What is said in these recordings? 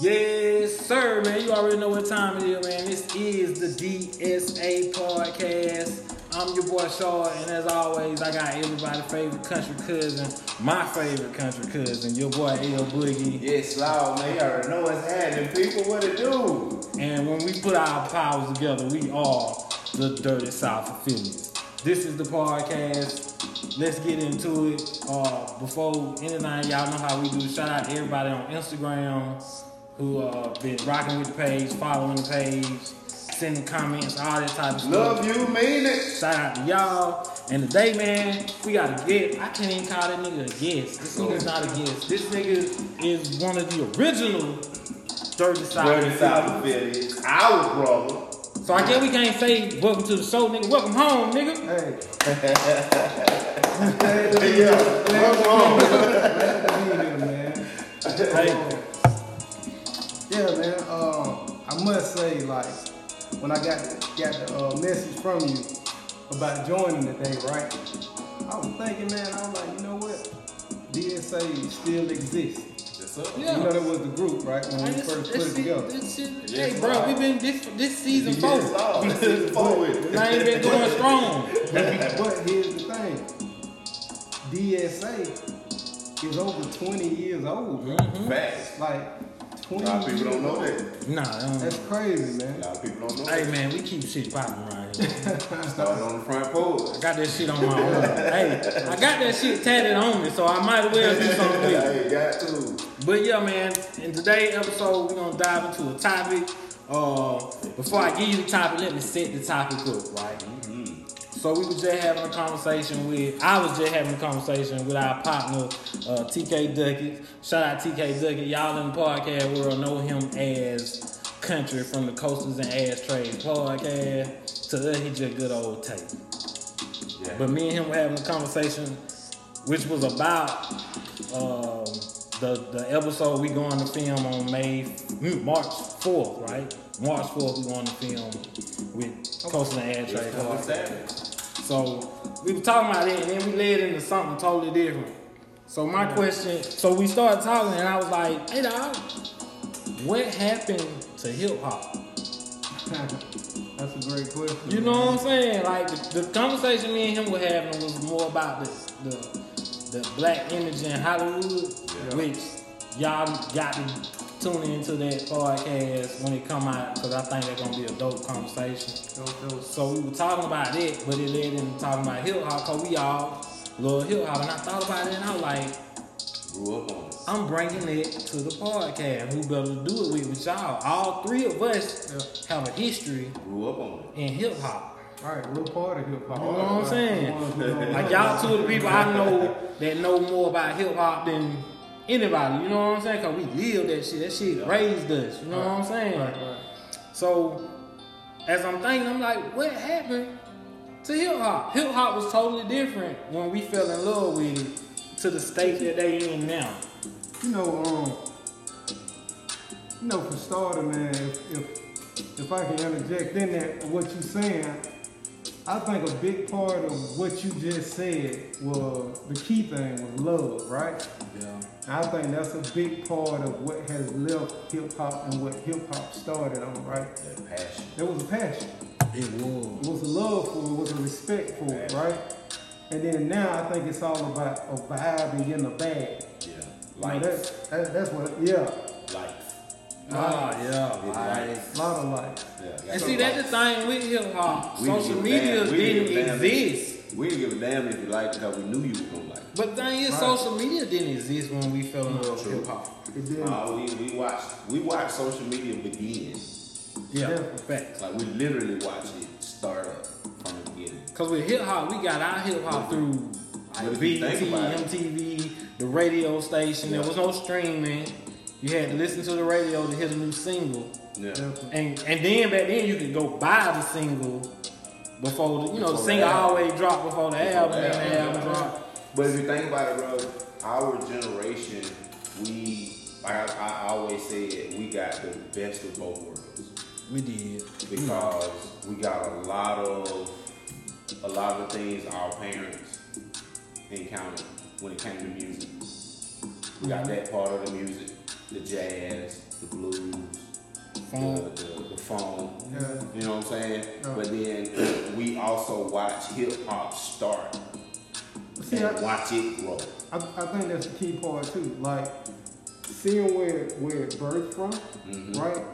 Yes, sir, man. You already know what time it is, man. This is the DSA podcast. I'm your boy Shaw, and as always, I got everybody's favorite country cousin, my favorite country cousin, your boy L Boogie. Yes, loud man. You already know what's happening. People, what it do? And when we put our powers together, we are the Dirty South affiliates. This is the podcast. Let's get into it. Uh, before anything, y'all know how we do. Shout out to everybody on Instagram who uh, been rocking with the page, following the page, sending comments, all that type of stuff. Love you, mean it. Shout out to y'all. And today, man, we got a guest. I can't even call that nigga a guest. This nigga's not a guest. This nigga is one of the original Dirty South. Dirty South affiliates. Our brother. So I guess we can't say welcome to the show, nigga. Welcome home, nigga. Hey. Yeah, what's wrong? Glad to be here, man. Hey. Yeah, man. Um, I must say, like, when I got got the uh, message from you about joining the today, right? I was thinking, man. I was like, you know what? DSA still exists. Yeah. You know that was the group, right? When I we just- first that put it together. that shit- hey, bro, Lord. we been this this season Yes, four. Lord. This is four it. And I ain't been going strong. But here's the thing. DSA is over 20 years old. bro. Facts. Like 20 A lot of people don't know that. Nah, old. That's crazy, man. A lot of people don't know hey that. man, we keep shit popping right here. Started on the front porch. I got that shit on my own. hey, I got that shit tatted on me, so I might as well do something with it. Hey, got to. But yeah, man, in today's episode, we're gonna dive into a topic. Uh, before I give you the topic, let me set the topic up, right? So we were just having a conversation with, I was just having a conversation with our partner, uh, TK Duckett. Shout out TK Duckett. Y'all in the podcast world know him as Country from the Coasters and Ass Trade podcast. To us, he just good old tape. Yeah. But me and him were having a conversation, which was about um, the the episode we going to film on May mm, March fourth, right? March fourth, we going to film with Coastal and Air Trade. It's coming Saturday. So we were talking about it, and then we led into something totally different. So my question, so we started talking, and I was like, "Hey, dog, what happened to hip hop?" That's a great question. You know what I'm saying? Like the, the conversation me and him were having was more about the the, the black image in Hollywood, Yeah. which y'all got to tune into that podcast when it come out because I think that's gonna be a dope conversation. Dope, dope. So we were talking about it, but it led into talking about hip hop because we all love hip hop, and I thought about it and I was like, Grew up on it. I'm bringing it to the podcast. Who better to do it with, with y'all? All three of us have a history Grew up on it. in hip hop. All right, we're part of hip hop. You know what I'm saying? Like Like y'all two of the people I know that know more about hip hop than anybody. You know what I'm saying? Cause we live that shit. That shit raised us. You know what I'm saying? Right, right. So as I'm thinking, I'm like, what happened to hip hop? Hip hop was totally different when we fell in love with it to the state that they in now. You know, um, you know, for starter, man, if, if if I can interject in that what you're saying, I think a big part of what you just said was the key thing was love, right? Yeah. I think that's a big part of what has left hip hop and what hip hop started on, right? That passion. There was a passion. It It was. was a love for it, it was a respect for it, right? And then now I think it's all about a vibe and getting a bag. Yeah. You know, Life. that's, that, that's what, yeah, Life. Ah, yeah. It's life. a lot of life. Yeah. and see, that's the thing with hip hop. Social media damn. We didn't give a didn't damn. exist. We didn't give a damn if you liked it because we knew you was gonna like it. But the thing is, Right. social media didn't exist when we fell in love with hip hop. It didn't. Uh, we, we watched we watched social media begin. Yeah, Definitely. facts. Like we literally watched it start up from the beginning. Cause with hip hop, we got our hip hop through But like if BET, think about it- MTV, the radio station. There was no streaming. You had to listen to the radio to hear the new single, Yeah. And and then back then you could go buy the single before the you know the Before the single always dropped before the Before album, the and album, album yeah. dropped. But if you think about it, bro, our generation, we like I, I always said, we got the best of both worlds We did. because we got a lot of a lot of things our parents encountered when it came to music. We got mm-hmm. that part of the music, the jazz, the blues, Phone. the, the, the phone. Yeah. You know what I'm saying? Yeah. But then we also watch hip hop start See, and I, watch it grow. I, I think that's the key part too. Like seeing where where it birthed from, Mhm. right?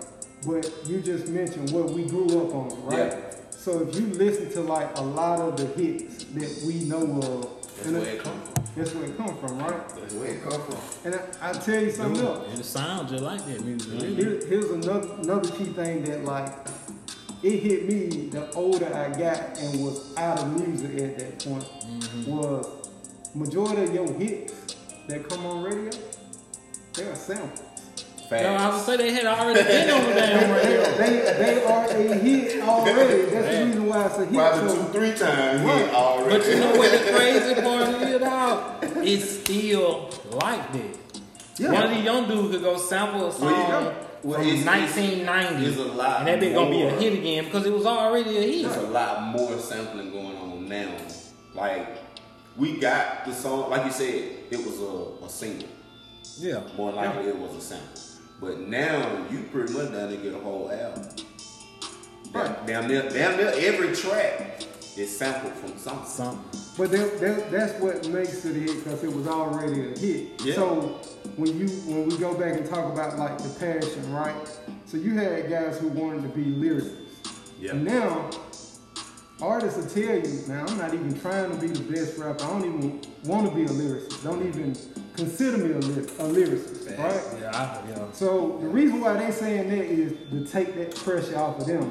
But you just mentioned what we grew up on, right? Yeah. So if you listen to like a lot of the hits that we know of, That's and where it come from. that's where it come from, right? That's where it come from. And I, I tell you something else. And it sounds just like that music. Here, here's another another key thing that like it hit me the older I got and was out of music at that point mm-hmm. was majority of your hits that come on radio, they are samples. Facts. No, I was say they had already been on the damn radio. They they are a hit already. That's the reason why it's a hit. Probably So, two, three times Right. hit already. But you know what the crazy part is, dog? It's still like that. Yeah. One of these young dudes could go sample a song Well, yeah. Well, from it's- 1990, it's a lot and that bitch gonna be a hit again because it was already a hit. There's a lot more sampling going on now. Like we got the song, like you said, it was a, a single. Yeah. More likely it was a sample. But now you pretty much down to get a whole album. Damn, damn near, damn near every track is sampled from something. Something. but that, that, that's what makes it a hit because it was already a hit. Yeah. So when you when we go back and talk about like the passion, right? So you had guys who wanted to be lyricists. Yeah. And now artists will tell you, now I'm not even trying to be the best rapper. I don't even want to be a lyricist. Don't even consider me a, lyric, a lyricist, right? Yeah, I, yeah. So the reason why they saying that is to take that pressure off of them,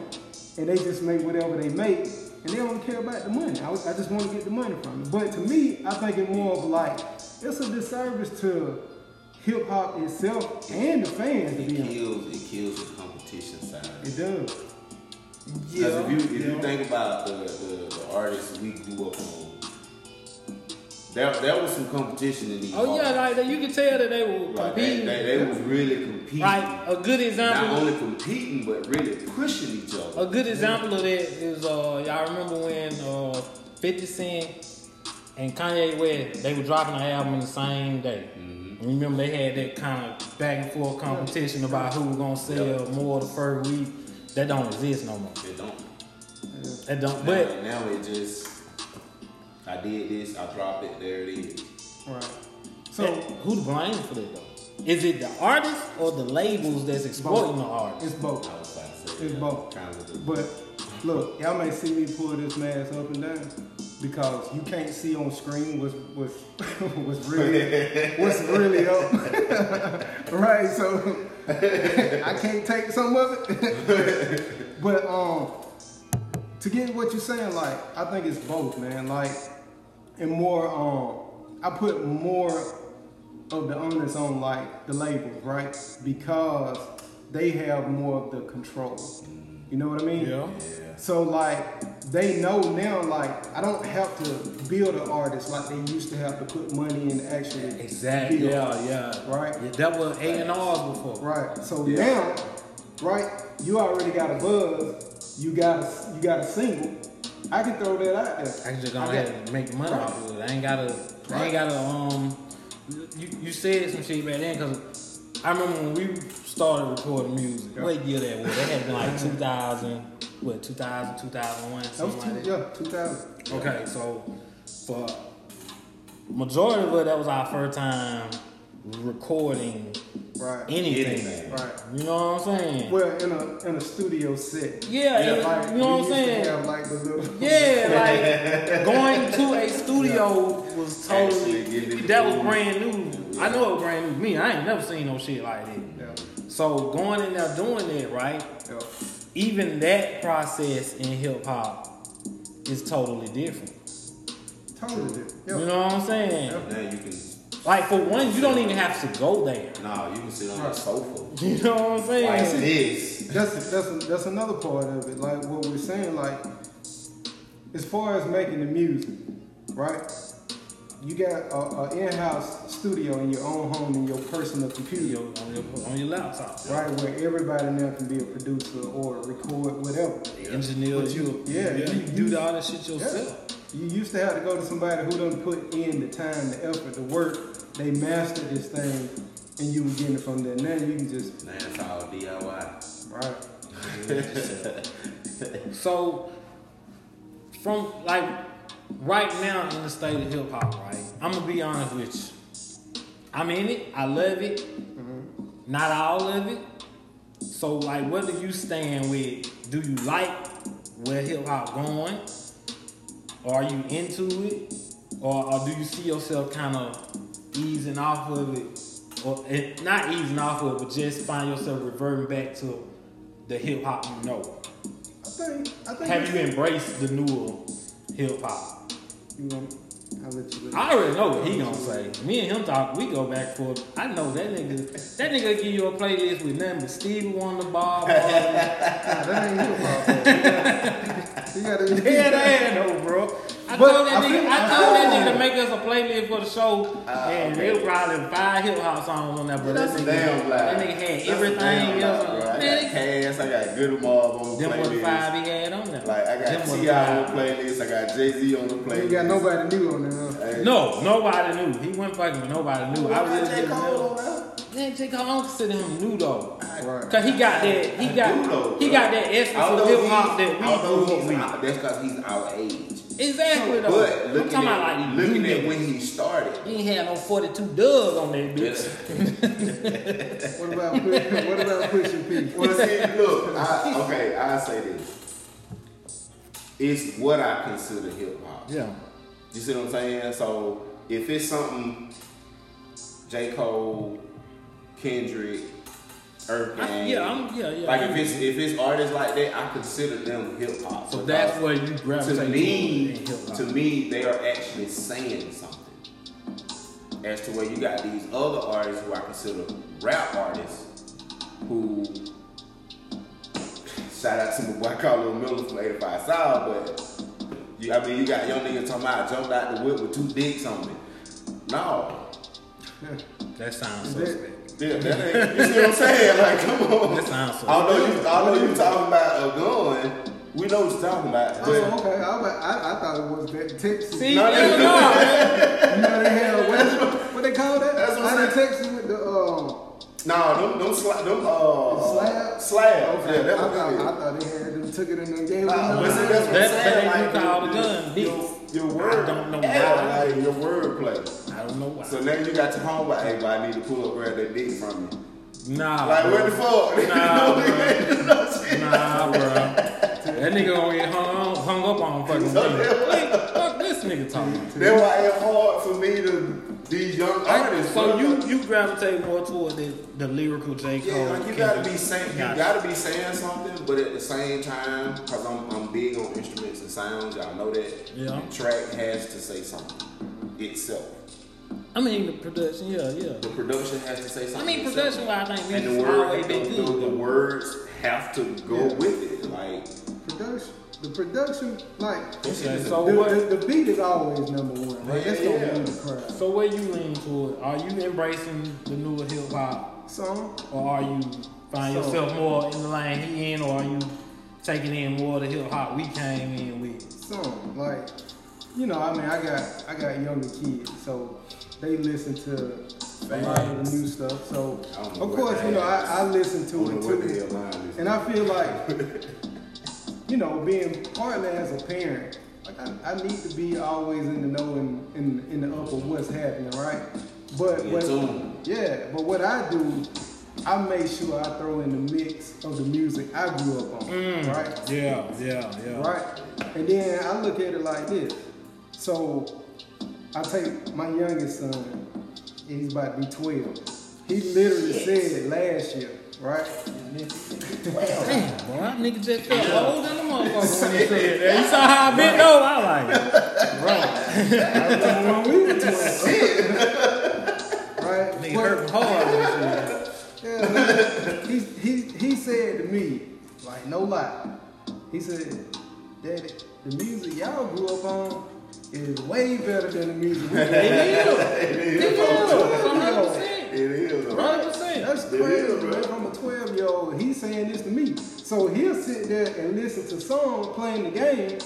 and they just make whatever they make, and they don't care about the money. I, was- I just want to get the money from it. But to me, I think it more of like it's a disservice to hip hop itself and the fans. To It be honest, kills it kills the competition side. it does. Yeah. Because if you if yeah. you think about the, the, the artists we grew up on, there there was some competition in these. Oh yeah, like you can tell that they were Like, they, competing. they, they was really competing. Like a good example. Not only competing, but really pushing each other. A good example of that is uh y'all remember when uh 50 Cent and Kanye West they were dropping an album in the same day. Mm-hmm. Remember they had that kind of back and forth competition about who was gonna sell more the first week. That don't exist no more. They don't. That don't. But But now it just, I did this, I dropped it, there it is. Right. so So who to blame for that though? Is it the artist or the labels that's exploiting the artist? it's both. I was about to say It's yeah, both. Kind of But look, y'all may see me pull this mask up and down because you can't see on screen what's what's what's really what's really up. right, so I can't take some of it. but um to get what you're saying, like I think it's both, man. Like and more um I put more of the onus on like the labels, right? Because they have more of the control. You know what I mean? Yeah. yeah. So like they know now, like I don't have to build an artist like they used to have to put money in actually Exactly. build. Yeah, yeah. Right. Yeah, that was A and R's before. Right. So Yeah. now, right, you already got a buzz, you got a you got a single. I can throw that out there. I can just go ahead and make money Right. off of it. I ain't gotta. I ain't gotta. Um, you you said some shit back then because I remember when we started recording music. Yeah. What year that was? That had been like 2000. What 2000, 2001, That was something two, like that. yeah, 2000. Okay, so for majority of it, that was our first time recording Right. anything. Anything. Right. You know what I'm saying? Well, in a in a studio set. Yeah, Yeah, and- Like, you know what I'm saying? Have like the little. Yeah, like going to a studio was Actually totally it that was brand new. I know it was brand new to me. I ain't never seen no shit like that. Yeah. So going in there doing that, right? Yeah. Even that process in hip hop is totally different. Totally different. Yeah. You know what I'm saying? Now you can, Like for one, you don't even have to go there. nah, you can sit on the sofa You know what I'm saying? like saying? this. that's that's that's another part of it. Like what we're saying, like as far as making the music, right? You got a, a in-house studio in your own home in your personal computer, Your- on your on your laptop, right? Where everybody now can be a producer or record whatever. engineer. But you- You, yeah, you, you- do all that shit Yeah. yourself. You used to have to go to somebody who doesn't put in the time, the effort, the work. They mastered this thing, and you were getting it from there. Now you can just Now it's all DIY. right. So, from like right now in the state of hip hop, right? I'm gonna be honest with you. I'm in it. I love it. Mm-hmm. Not all of it. So, like, where do you stand with? Do you like where hip hop going, or are you into it, or, or do you see yourself kind of easing off of it, or it, not easing off of it, but just find yourself reverting back to the hip hop you know? I think. I think. Have you embraced the newer hip hop? You want? I'll let you. I already know what he gonna say. Me and him talk. We go back for. I know that nigga. That nigga give you a playlist with nothing but Stevie Wonder, Bob. Nah, that ain't hip hop. You gotta. You Dead gotta ass though, bro. I But told that I nigga. feel- I I told that nigga to make us a playlist for the show, Ah, and okay. it probably five hip hop songs on there. But That's that a damn lie. that nigga had That's everything damn lie, else. bro. I Man, got Cass, I got Goodie Mob on the them were the five he had on there. Like I got were T.I. on the playlist, I got Jay Z on the playlist. You got nobody new on there. huh? Hey. No, nobody knew. He wasn't fucking with nobody knew. I Got really J. didn't Cole know. on there. Man, J. Cole, I don't consider him new though. Right. Cause he got that, he I do got, though, he got that essence of hip hop that we although grew up with. That's because he's our age. Exactly though. But I'm looking talking at, about like looking at when he started, He ain't had no 42 dubs on that bitch. What about what about pushing P? Well, see, look, I, okay, I say this. It's what I consider hip hop. Yeah. You see what I'm saying? So if it's something J. Cole, Kendrick, Earth I- Gang, yeah, I'm, yeah, yeah. like if it's if it's artists like that, I consider them hip hop. so that's where you gravitate to me, in hip hop. to me, they are actually saying something. As to where you got these other artists who I consider rap artists, who shout out to my boy Karlous Miller from 85 South, but you, I mean, you got young niggas talking about I jumped out the whip with two dicks on me. No, That sounds That- suspect. Yeah, that ain't, you see what I'm saying? Like, come on. That sounds suspect. Although you, although you talking about a gun, we know what you're talking about. Oh, okay. I, was- I, I thought it was that Texas. See, No, no, no, no, man. You know they have what, what they call that? That's what I'm saying. Texas with the um. No, them, them, sla- them uh, Slab? slabs. Okay, Yeah, that's I, what thought. I thought they had them took it and then gave Nah, them. but see, that's what I'm That- saying. that like, you call the gun your, dicks. Your word. I don't know why. like your word play. I don't know why. So now you got your homeboy, hey, but I need to pull up where they dick from you. nah, Like, bro. where the fuck? Nah, you know what I'm saying? Nah, bro. That nigga gonna get hung, hung up on fucking So me. Like, fuck this nigga talking. That's why it's hard for me to these young artists. So you you gravitate more toward the, the lyrical J Cole. Yeah, like you gotta be saying you Gotcha. gotta be saying something, but at the same time, cause I'm I'm big on instruments and sounds, y'all know that. Yeah. The track has to say something itself. I mean the production, yeah, yeah. The production has to say something. I mean production wise, I think and the music's word, always the, been the, good. the though. words have to go Yeah. with it. Like Production. The production, like Okay, so the, what? the, the beat is always number one. Right? That's gonna Yeah. win the crowd. So where you lean toward? Are you embracing the newer hip hop, Song. or are you find So- yourself more in the lane he in, or are you taking in more of the hip hop we came in with? song. Like, you know, I mean, I got I got younger kids, so they listen to a lot of the new stuff. So of course, you know, I. I listen to it know what the too. hell line is. And I feel like, you know, being partly as a parent, like I, I need to be always in the know and in, in the up of what's happening, right? But In what, yeah, but what I do, I make sure I throw in the mix of the music I grew up on, Mm. right? Yeah, yeah, yeah. right? And then I look at it like this. So I take my youngest son, and he's about to be 12. He literally said it last year, right? Damn, boy, that nigga just felt old than the motherfucker when he said that. You saw how I bent over? I like, bro, I remember when we were 12. right? nigga hurt hard when he. Yeah, he, he, he said to me, like, no lie, he said, Daddy, the music y'all grew up on is way better than the music we It grew up is. It It is. is. 100%. It is. bro. 100%. That's It crazy, is, bro. man. From a 12 year old, he's saying this to me. So he'll sit there and listen to songs playing the game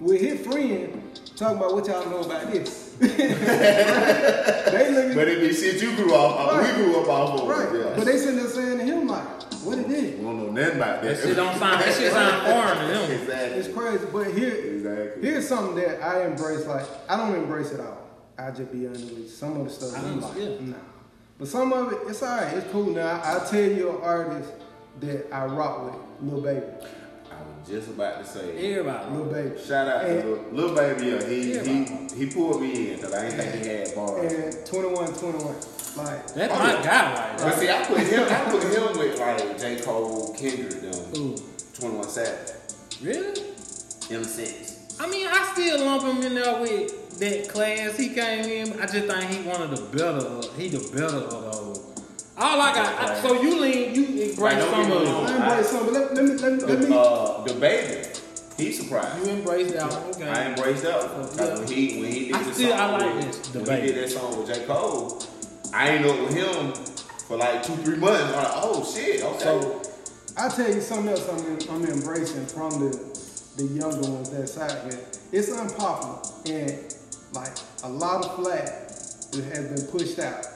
with his friend talking about what y'all know about this. they looking But it be shit you grew off. Uh, right. We grew up off of. right, Yeah. but they sitting there saying to him like, "What it we don't know nothing about that. That shit don't sound. That shit sound foreign to them. exactly. It's crazy, but here, Exactly. here's something that I embrace. Like, I don't embrace it all. I just be honest with you. Some of the stuff I I'm like, understand. nah. But some of it, it's alright. It's cool. Now, I, I tell you an artist that I rock with, Lil Baby. I was just about to say. Everybody. Lil Baby. Shout out And- to Lil, Lil Baby. Yeah, he, Yeah, he he pulled me in because I didn't think he had bars. and 21, 21. Like, That's Oh, my yeah. guy right But there. see, I put him, I put him with like J. Cole, Kendrick, them, Ooh. 21 Savage, Really? in a sense. I mean, I still lump him in there with that class he came in. I just think he one of the better. He the better of those. All I got. I, so you lean, you embrace Right, some of wrong. it. I embrace some, but let, let me, let me, let me. uh, the baby, he surprised. You embrace that one. Okay. I embraced that one. 'Cause Yeah. when he when he did I the still- song, I like with, this, the when baby. he did that song with J. Cole, I ain't know with him for like two three months. I'm like, oh shit, okay. So, I tell you something else I'm, I'm embracing from the the younger ones that side here. It's unpopular and like a lot of flag that has been pushed out.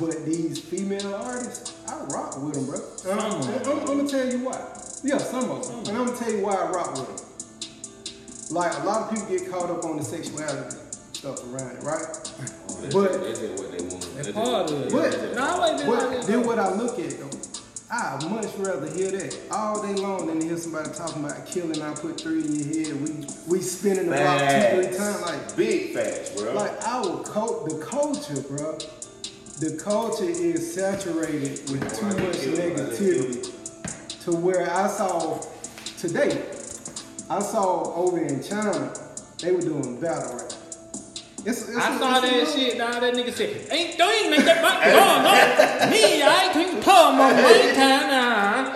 But these female artists, I rock with them, bro. And I'm, Some I'm, I'm gonna tell you why. Yeah, some of them. And I'm gonna tell you why I rock with them. Like a lot of people get caught up on the sexuality stuff around it, right? Oh, that's, but- that's just what they want. That's just- part of it. But- No, I like. But then what I look at though, I much rather hear that all day long than to hear somebody talking about killing. I put three in your head. We we spinning the block two three times. Like Big facts, bro. like our cult, the culture, bro. The culture is saturated with too much negativity to where I saw today. I saw over in China they were doing battle rap. It's, it's I a- saw it's that little- shit. Now that nigga said, "Ain't don't even make that back no, no, me, I can't pull my mic now."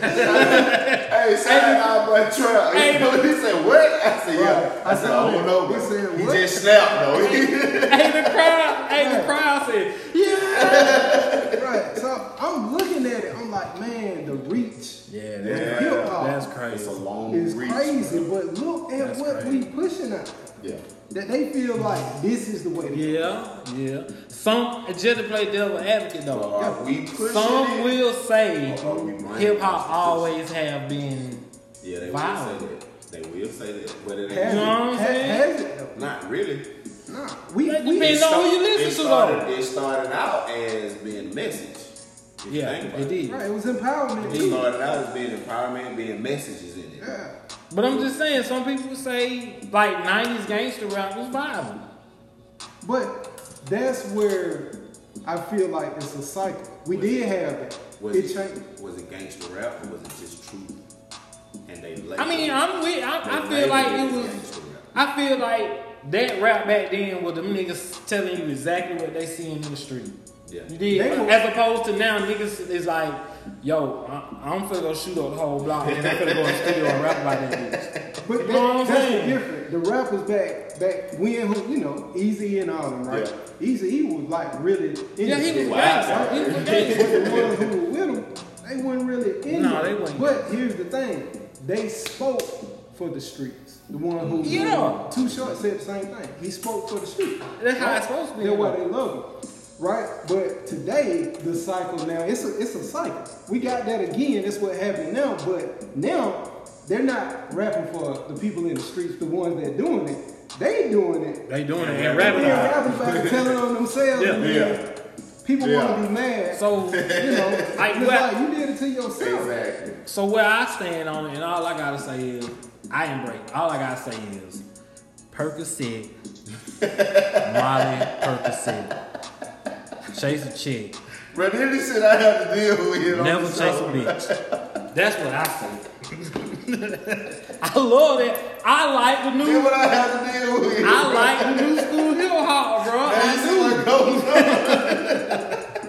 Hey, shout out boy Trump. Hey, he, he said, what? I said, yeah. Right. I said, I don't know. He but said, he what? just snapped, though. Hey, the crowd, hey, the crowd said, "Yeah." Right. So I'm looking at it. I'm like, man, the reach Yeah, Yeah. hip-hop that's it's crazy. a long is reach. crazy. But look at That's what crazy. we pushing out. Yeah. That they feel like this is the way. To go. Yeah, yeah. Some just to play devil advocate So though. are we pushing Some it? will say Or are we bringing hip hop always have been. Yeah, they Violent. will say that. They will say that. But it Has, ain't. You know what I'm saying? has it? Not really. Nah. We, That we depends on who you It listen to though. it started out as being message. Yeah, it did. right. It was empowerment. It started out as being empowerment, being messages in it. Yeah. But I'm just saying, some people say like '90s gangster rap was violent. But that's where I feel like it's a cycle. We did have that. Was it it, changed. was it gangster rap or was it just truth? And they I mean, I'm with. I, I feel like it was. rap. I feel like that rap back then was them niggas telling you exactly what they see in the street. Yeah. You did, were- as opposed to now, niggas is like, yo, I, I'm finna go shoot up the whole block, and I'm finna go in the studio and rap about that bitch. But You that, know what I'm that's saying? the difference. The rappers back back when who you know Eazy and all them right. Yeah. Eazy he was like really. In Yeah, he was it. Wow. gangster. He was But the ones who were with him, they weren't really in No, it. they wasn't. But here's the thing: they spoke for the streets. The one who Yeah. Too Short said the same thing. He spoke for the streets. That's how it's supposed to be. That's why they love him. Right? But today, the cycle now, it's a it's a cycle. We got that again, that's what happened now, but now they're not rapping for the people in the streets, the ones that doing it. They doing it. They doing it Yeah, and They rapping about it. rapping about it, telling on themselves. Yeah. and Yeah. People Yeah. want to be mad. So, you know, Like, it's well- like you did it to yourself. Exactly. so where I stand on it, and all I gotta say is, I embrace. All I gotta say is, Percocet, Molly Percocet, chase a chick, But then this shit I have to deal with. on never the chase show. a bitch. That's what I say. I love it. I like the Then new. what I have to deal with. I like the new school hip hop, bro. I do. what goes on.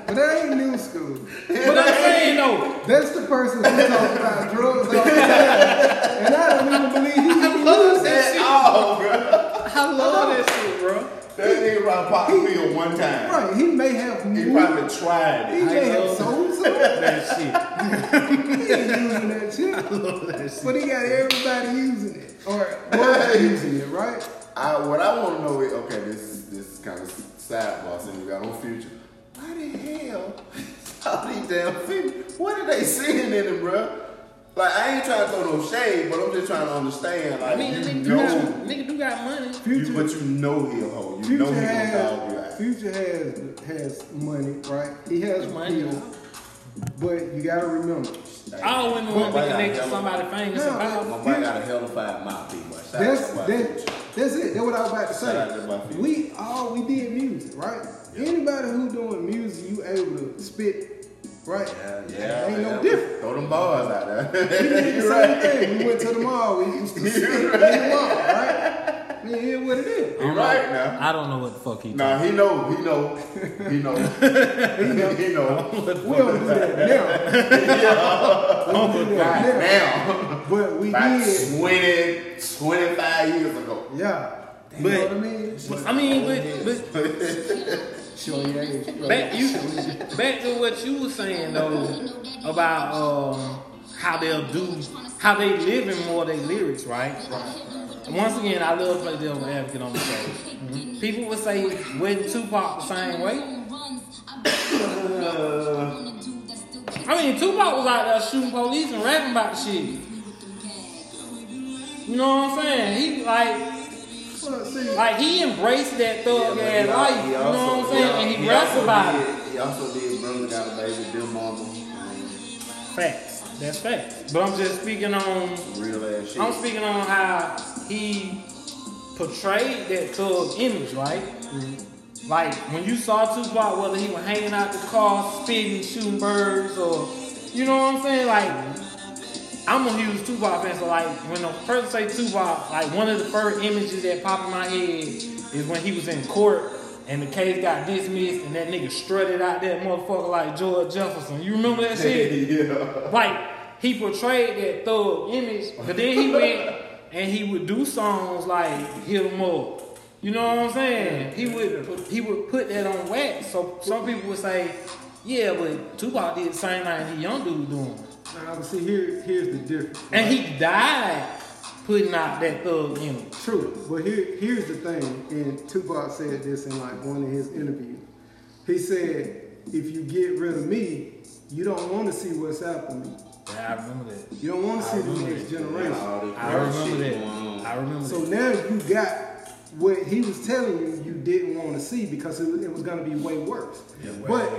But that ain't new school. But I'm saying though, That's the person who talk about drugs all the time. And I don't even believe he can use that. At all, bro. I love that shit, bro. That nigga probably popped a pill one time. Right, he may have He moved, probably tried he it. may have love sold some. That shit. He ain't using that shit. But he got everybody using it. Or was using it, right? I, what I want to know is okay. This is this is kind of sidebar since we got on Future. Why the hell all these damn people? What are they seeing in them, bro? Like I ain't trying to throw no shade, but I'm just trying to understand. Like I mean, you nigga, know, do got, nigga do got money. you, but you know he a hoe. You know he gonna dog you has out. Future has has money, right? He has Money. money, but you gotta remember All women want to But- be connected to somebody famous No, about. My boy got a hell of five mouthpiece, boy. Shout that's out to my that, that's it. That's what I was about to Shout out to my say. We all we did music, right? Anybody who doing music, you able to spit, right? Yeah, yeah. Ain't no yeah. different. Throw them bars out there. We did the same right. thing. We went to the mall. We used to spit in the mall, right? I mean, here's what it is. You're right now. I don't know what the fuck he Nah, he know, he know, he know, he know, he know. We don't do that now. We don't do that Right now. now, But we about did. 20, 25 years ago. Yeah. You But- know what I mean? But I mean, but, but show your age. back you back to what you were saying though about um, how they'll do how they live in more their lyrics, right? Once again, I love play devil advocate on the show. People would say, "Wasn't Tupac the same way?" I mean, Tupac was out there shooting police and rapping about the shit. You know what I'm saying? He like. Like he embraced that thug but ass life, he you know what I'm saying? he And he raps also about it. He also did Brenda's Got a Baby, Bill Mama, Facts. That's facts. But I'm just speaking on real ass shit. I'm speaking on how he portrayed that thug image, right? Mm-hmm. Like when you saw Tupac, whether he was hanging out the car, spitting, shooting birds, or you know what I'm saying? Like mm-hmm. I'm a huge Tupac fan, so like when the person say Tupac, like one of the first images that pop in my head is when he was in court and the case got dismissed and that nigga strutted out that motherfucker like George Jefferson. You remember that shit? yeah. like he portrayed that thug image, but then he went and he would do songs like "Hit 'Em Up." You know what I'm saying? He would put, he would put that on wax. So some people would say, "Yeah, but Tupac did the same thing the young dude doing," now, but see, here, here's the difference. and he died putting out that thug image. True, but here, here's the thing, and Tupac said this in like one of his interviews. He said, "If you get rid of me, you don't want to see what's happening. Yeah, I remember that. You don't want to see the remember next that. generation." All I remember that. I remember So that. now you got what he was telling you you didn't want to see because it was, it was going to be way worse. but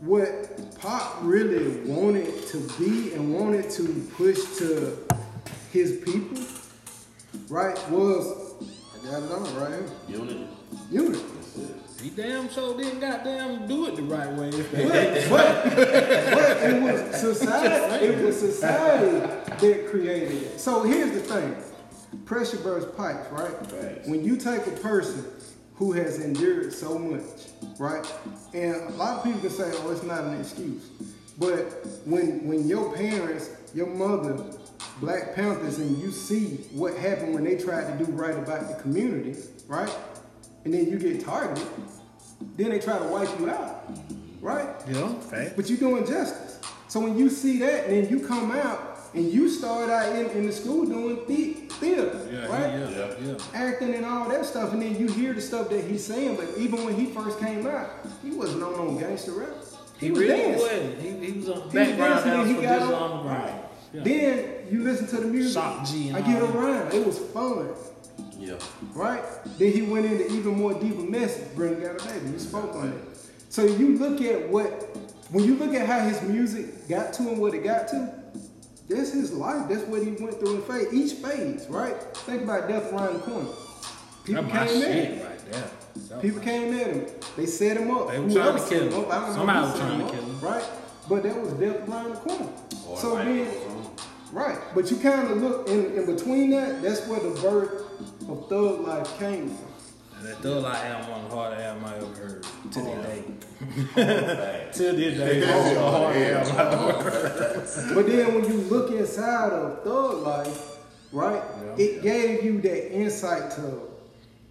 what Pop really wanted to be and wanted to push to his people, right, was I got it on right here. Unity. Unity. That's. He damn sure didn't goddamn do it the right way. But, but, but it was society. It was society that created it. So here's the thing: pressure bursts pipes, right? Facts. When you take a person who has endured so much, right? And a lot of people can say, "Oh, it's not an excuse," but when when your parents, your mother, Black Panthers, and you see what happened when they tried to do right about the community, right? And then you get targeted, then they try to wipe you out, right? Yeah. But you're doing justice. So when you see that, and then you come out and you start out in, in the school doing the, theater, Yeah, right? yeah, yeah, yeah. Acting and all that stuff, and then you hear the stuff that he's saying. But even when he first came out, he wasn't on no gangster rap. He, was really dancing. wasn't. He, he was on He was background dancing, dance and for he got Digital on. Underground. Right. Yeah. Then you listen to the music. Shock G and I get that. around. It was fun, Yeah. right? Then he went into even more deeper message. Bring out a baby. You spoke on it. So you look at what when you look at how his music got to and what it got to. That's his life. That's what he went through in phase. Each phase, right? Think about death around the corner. People my came at him. right there. People came at him. They set him up. They were trying to kill him him. up, I don't know Somebody was trying to kill him. Right? But that was death around the corner. Or so then, right. But you kind of look in, in between that. That's where the birth of thug life came from. And that thug like album one of the hardest album I ever heard. To this day. Facts. To this day. That's the hardest album I ever heard. But then when you look inside of thug life, right, Yeah. it gave you that insight to,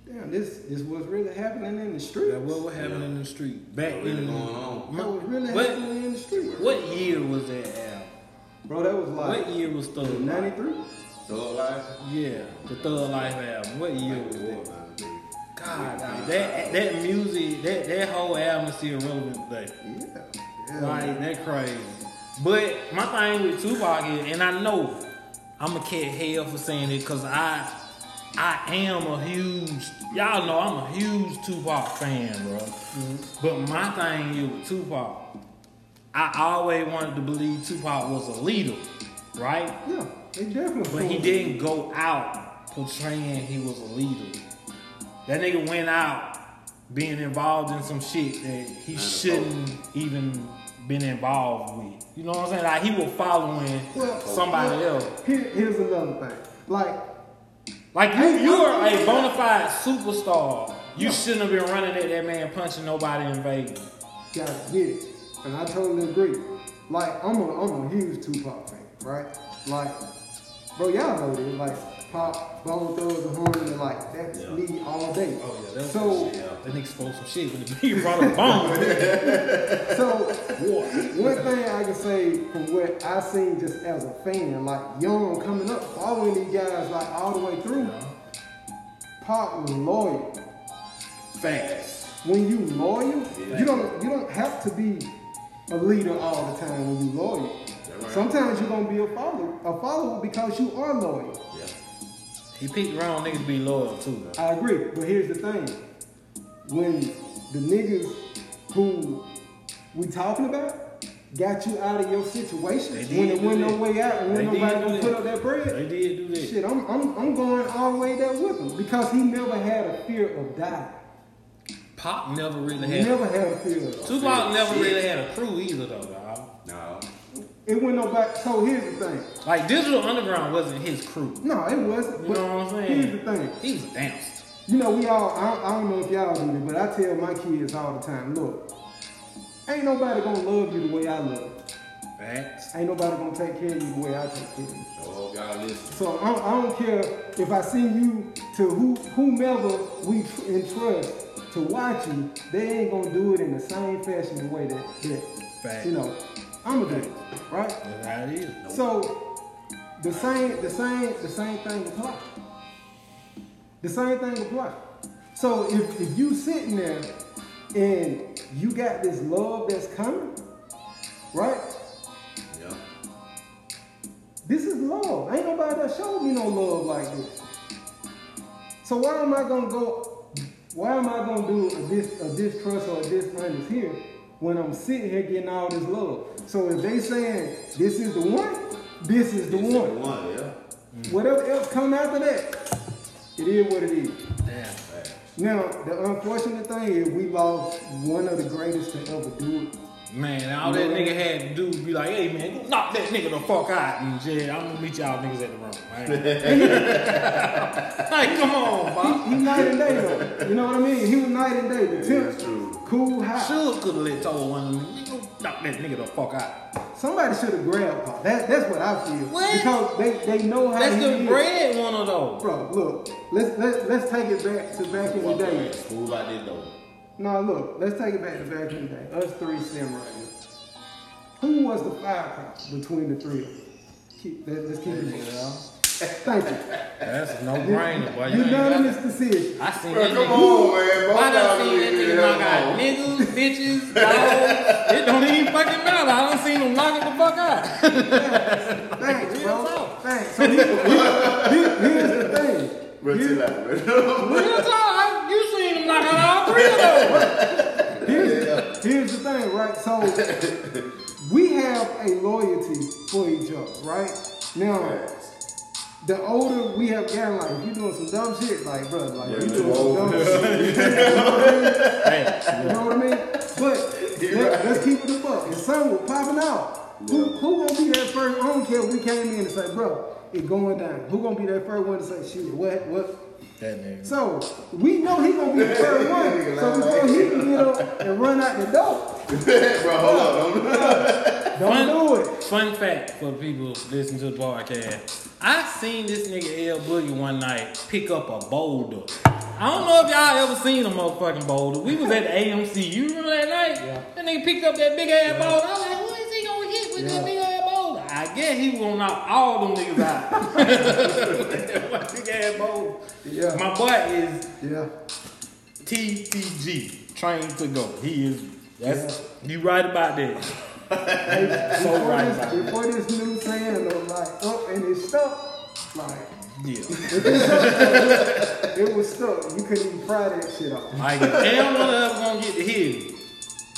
damn, this this was really happening in the street. That what was happening in the street back What really in going on? That was really What- happening in the street. What year was that album? Bro, that was like What year was Thug? Life? 93. Thug Life. Yeah, the Thug Life album. What year was Yeah, that? God, that that music, that that whole album is still relevant today. Yeah. yeah. Like that crazy. But my thing with Tupac is, and I know I'm gonna catch hell for saying it, cause I I am a huge y'all know I'm a huge Tupac fan, bro. Mm-hmm. But my thing is with Tupac, I always wanted to believe Tupac was a leader, right? Yeah, they definitely. But he didn't go out portraying he was a leader. That nigga went out being involved in some shit that he shouldn't even been involved with. You know what I'm saying? Like he was following Well, somebody well, else. Here, here's another thing. Like, Like you, Hey, you are I'm- a bona fide superstar. You Yeah. shouldn't have been running at that man punching nobody in Vegas. gotta get it, and I totally agree. Like, I'm a, I'm a huge Tupac fan, right? Like, bro, y'all know this. Like, Pop, Bone Thugs, and Harmony, like that's Yeah. me all day. Oh yeah, that was So, uh, that nigga spoke some shit when he brought a bomb. so one thing I can say from what I seen just as a fan, like young coming up, following these guys like all the way through, Pop was loyal. Fast. when you loyal, Yeah. you don't you don't have to be a leader all the time when you loyal. right. Sometimes you're gonna be a follower, a follower because you are loyal. Yeah. He picked wrong niggas to be loyal too. Though. I agree, but here's the thing: when the niggas who we talking about got you out of your situation, when there wasn't no way out, and when nobody gonna put up that bread, They did do that. shit, I'm, I'm I'm going all the way there with him because he never had a fear of dying. Pop never really had. never had a fear of. Tupac never really had a crew either though. It went nobody. So here's the thing. Like Digital Underground wasn't his crew. No, it wasn't. You but know what I'm saying? Here's the thing. He was a dancer. You know, we all, I, I don't know if y'all do this, but I tell my kids all the time, look, ain't nobody gonna love you the way I love you. Facts. Ain't nobody gonna take care of you the way I take care of you. So hope y'all listen. So I, I don't care if I send you to who, whomever we entrust to watch you, they ain't gonna do it in the same fashion the way that, that Fact. you know, I'm do it, right? That's how it is. So the same, the same, the same thing apply. The same thing apply. So if, if you sitting there and you got this love that's coming, right? Yeah. This is love. Ain't nobody that showed me no love like this. So why am I gonna go? Why am I gonna do a, dis, a distrust or a dishonest here when I'm sitting here getting all this love? So if they saying this is the one, this is the This is one. One, yeah. Mm. Whatever else come after that, it is what it is. Damn. Facts. Now the unfortunate thing is we lost one of the greatest to ever do it. Man, all that nigga had to do was be like, hey man, go knock that nigga the fuck out and shit. I'm gonna meet y'all niggas at the room. Right? like, come on, Bob. He, he night and day though. You know what I mean? He was night and day. The Yeah, temp, that's true. Cool, hot. Should could have let told one of them, knock that nigga the fuck out. Somebody should have grabbed Pop. That, that's what I feel. What? Because they, they know how That's he the is. bread one of those. Bro, look, let's let, let's take it back to back in the day. away. Smooth like this though. No, look, let's take it back to back in the day. Us three sim right here. Who was the firecracker between the three of them? Keep, let, let's keep it. Thank you. That's no brainer, boy. You ain't Unanimous got decision. I seen Bro, that come nigga. on, man. Both I done seen that niggas nigga knock out niggas, bitches, dogs. It don't even fucking matter. I done seen him knock it the fuck out. Thanks, bro. Thanks. So here, here- here- here's the thing. Bro, Here- chill out, bro. Real talk. You seen him knock out all three of them. Here's, here's the thing, right? So we have a loyalty for each other, right? Now, the older we have gotten, like you doing some dumb shit, like bro, like Yeah, you doing some dumb shit. You know what I mean? Hey, You know what I mean? But let, us keep it a buck. If something was popping out, who, who gonna be that first? I don't care if we came in and say, bro, it going down. Who gonna be that first one to say, shoot, what, what? That nigga. So we know he gonna be the first one. So before he can get up and run out the door, bro, hold up. Don't don't Fun- do it. Fun fact for people listening to the podcast. I seen this nigga L Boogie one night pick up a boulder. I don't know if y'all ever seen a motherfucking boulder. We was at the AMC. You remember that night? Yeah. That nigga picked up that big ass boulder. I was like, what is he gonna hit with Yeah. that big ass boulder? I guess he gonna knock all them niggas out. That big ass bowl. Yeah. My boy is Yeah. TTG, trained to go. He is. That's you right about that. Hey, So before, right this, about it. before this new saying of like up and it's stuck, like Yeah. it was stuck. You couldn't even pry that shit off. Like if Cam Miller ever gonna get the hit,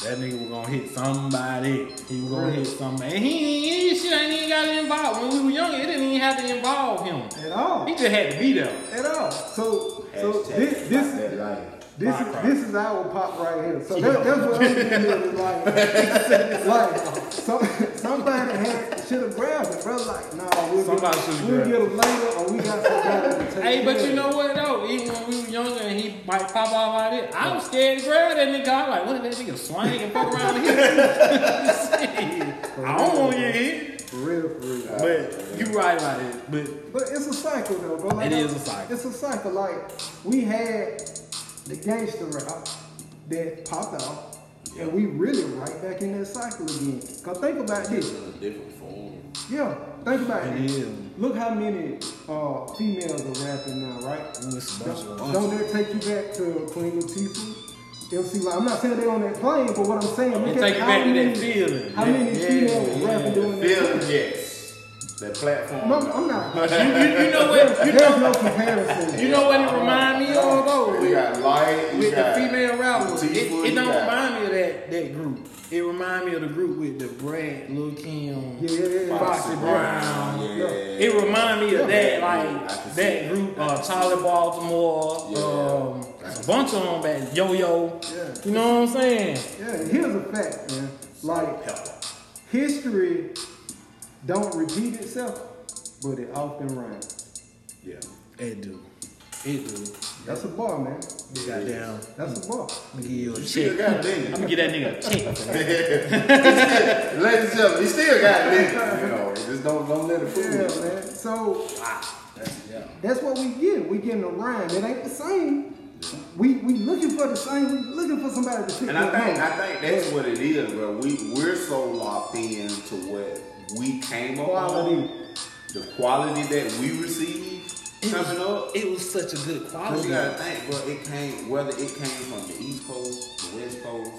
that nigga was gonna hit somebody. He was gonna hit somebody. And he, he shit ain't even got involved. When we were young, it didn't even have to involve him. At all. He just had to be there. At all. So so this this pop that life. This is, this is our pop right here. So that, that's what I'm getting at is like, like so, somebody had should have grabbed it, bro. Like, nah, we'll Somebody get, should've we'll get him later, or we got somebody to take Hey, but you know what though? Even when we were younger and he might pop off like this, I was scared to grab that nigga. I was like, what if that nigga swing and fuck around here? I don't want to get hit. it. For real, for real. But you right about it. But But it's a cycle though, bro. Like, It is a cycle. It's a cycle. Like we had the gangster rap that popped out, and we really right back in that cycle again. Cause think about this. Different form. Yeah, think about It is. Look how many uh, females are rapping now, right? Ooh, it's a bunch of Don't, don't that take you back to Queen Latifah? MC. I'm not saying they're on that plane, but what I'm saying, look at how many, how many females yeah. rapping doing that? Feeling yes. That platform. No, I'm not. You, you, you know what? You There's know, no comparison. you know what it remind me of though? We With, got light. we with the female rappers, it, it don't got- remind me of that that group. It remind me of the group with the Brad, Lil Kim, Yeah, yeah, yeah. Foxy Brown. Yeah. It remind me of that, I like that that. group, uh, Charli Baltimore, Yeah. um, a bunch of them back, Yo Yo. Yeah. You know what I'm saying? Yeah, here's a fact, man. Like history don't repeat itself, but it often rhymes. Yeah. It do. It do. That's a bar, man. Goddamn. That's a bar. I'm gonna give you a You still check. got I'm gonna give that nigga a check for that. Ladies and gentlemen, he still got niggas. You know, just don't don't let it fool Yeah, you. man. So That's, yeah. that's what we get. We getting a rhyme. It ain't the same. We we looking for the same. We looking for somebody to pick And I think on. I think that's what it is, bro. We we're so locked in to what we came up Quality. on, the quality that we received It was, coming up. it was such a good quality. you gotta think, bro. It came whether it came from the East Coast, the West Coast,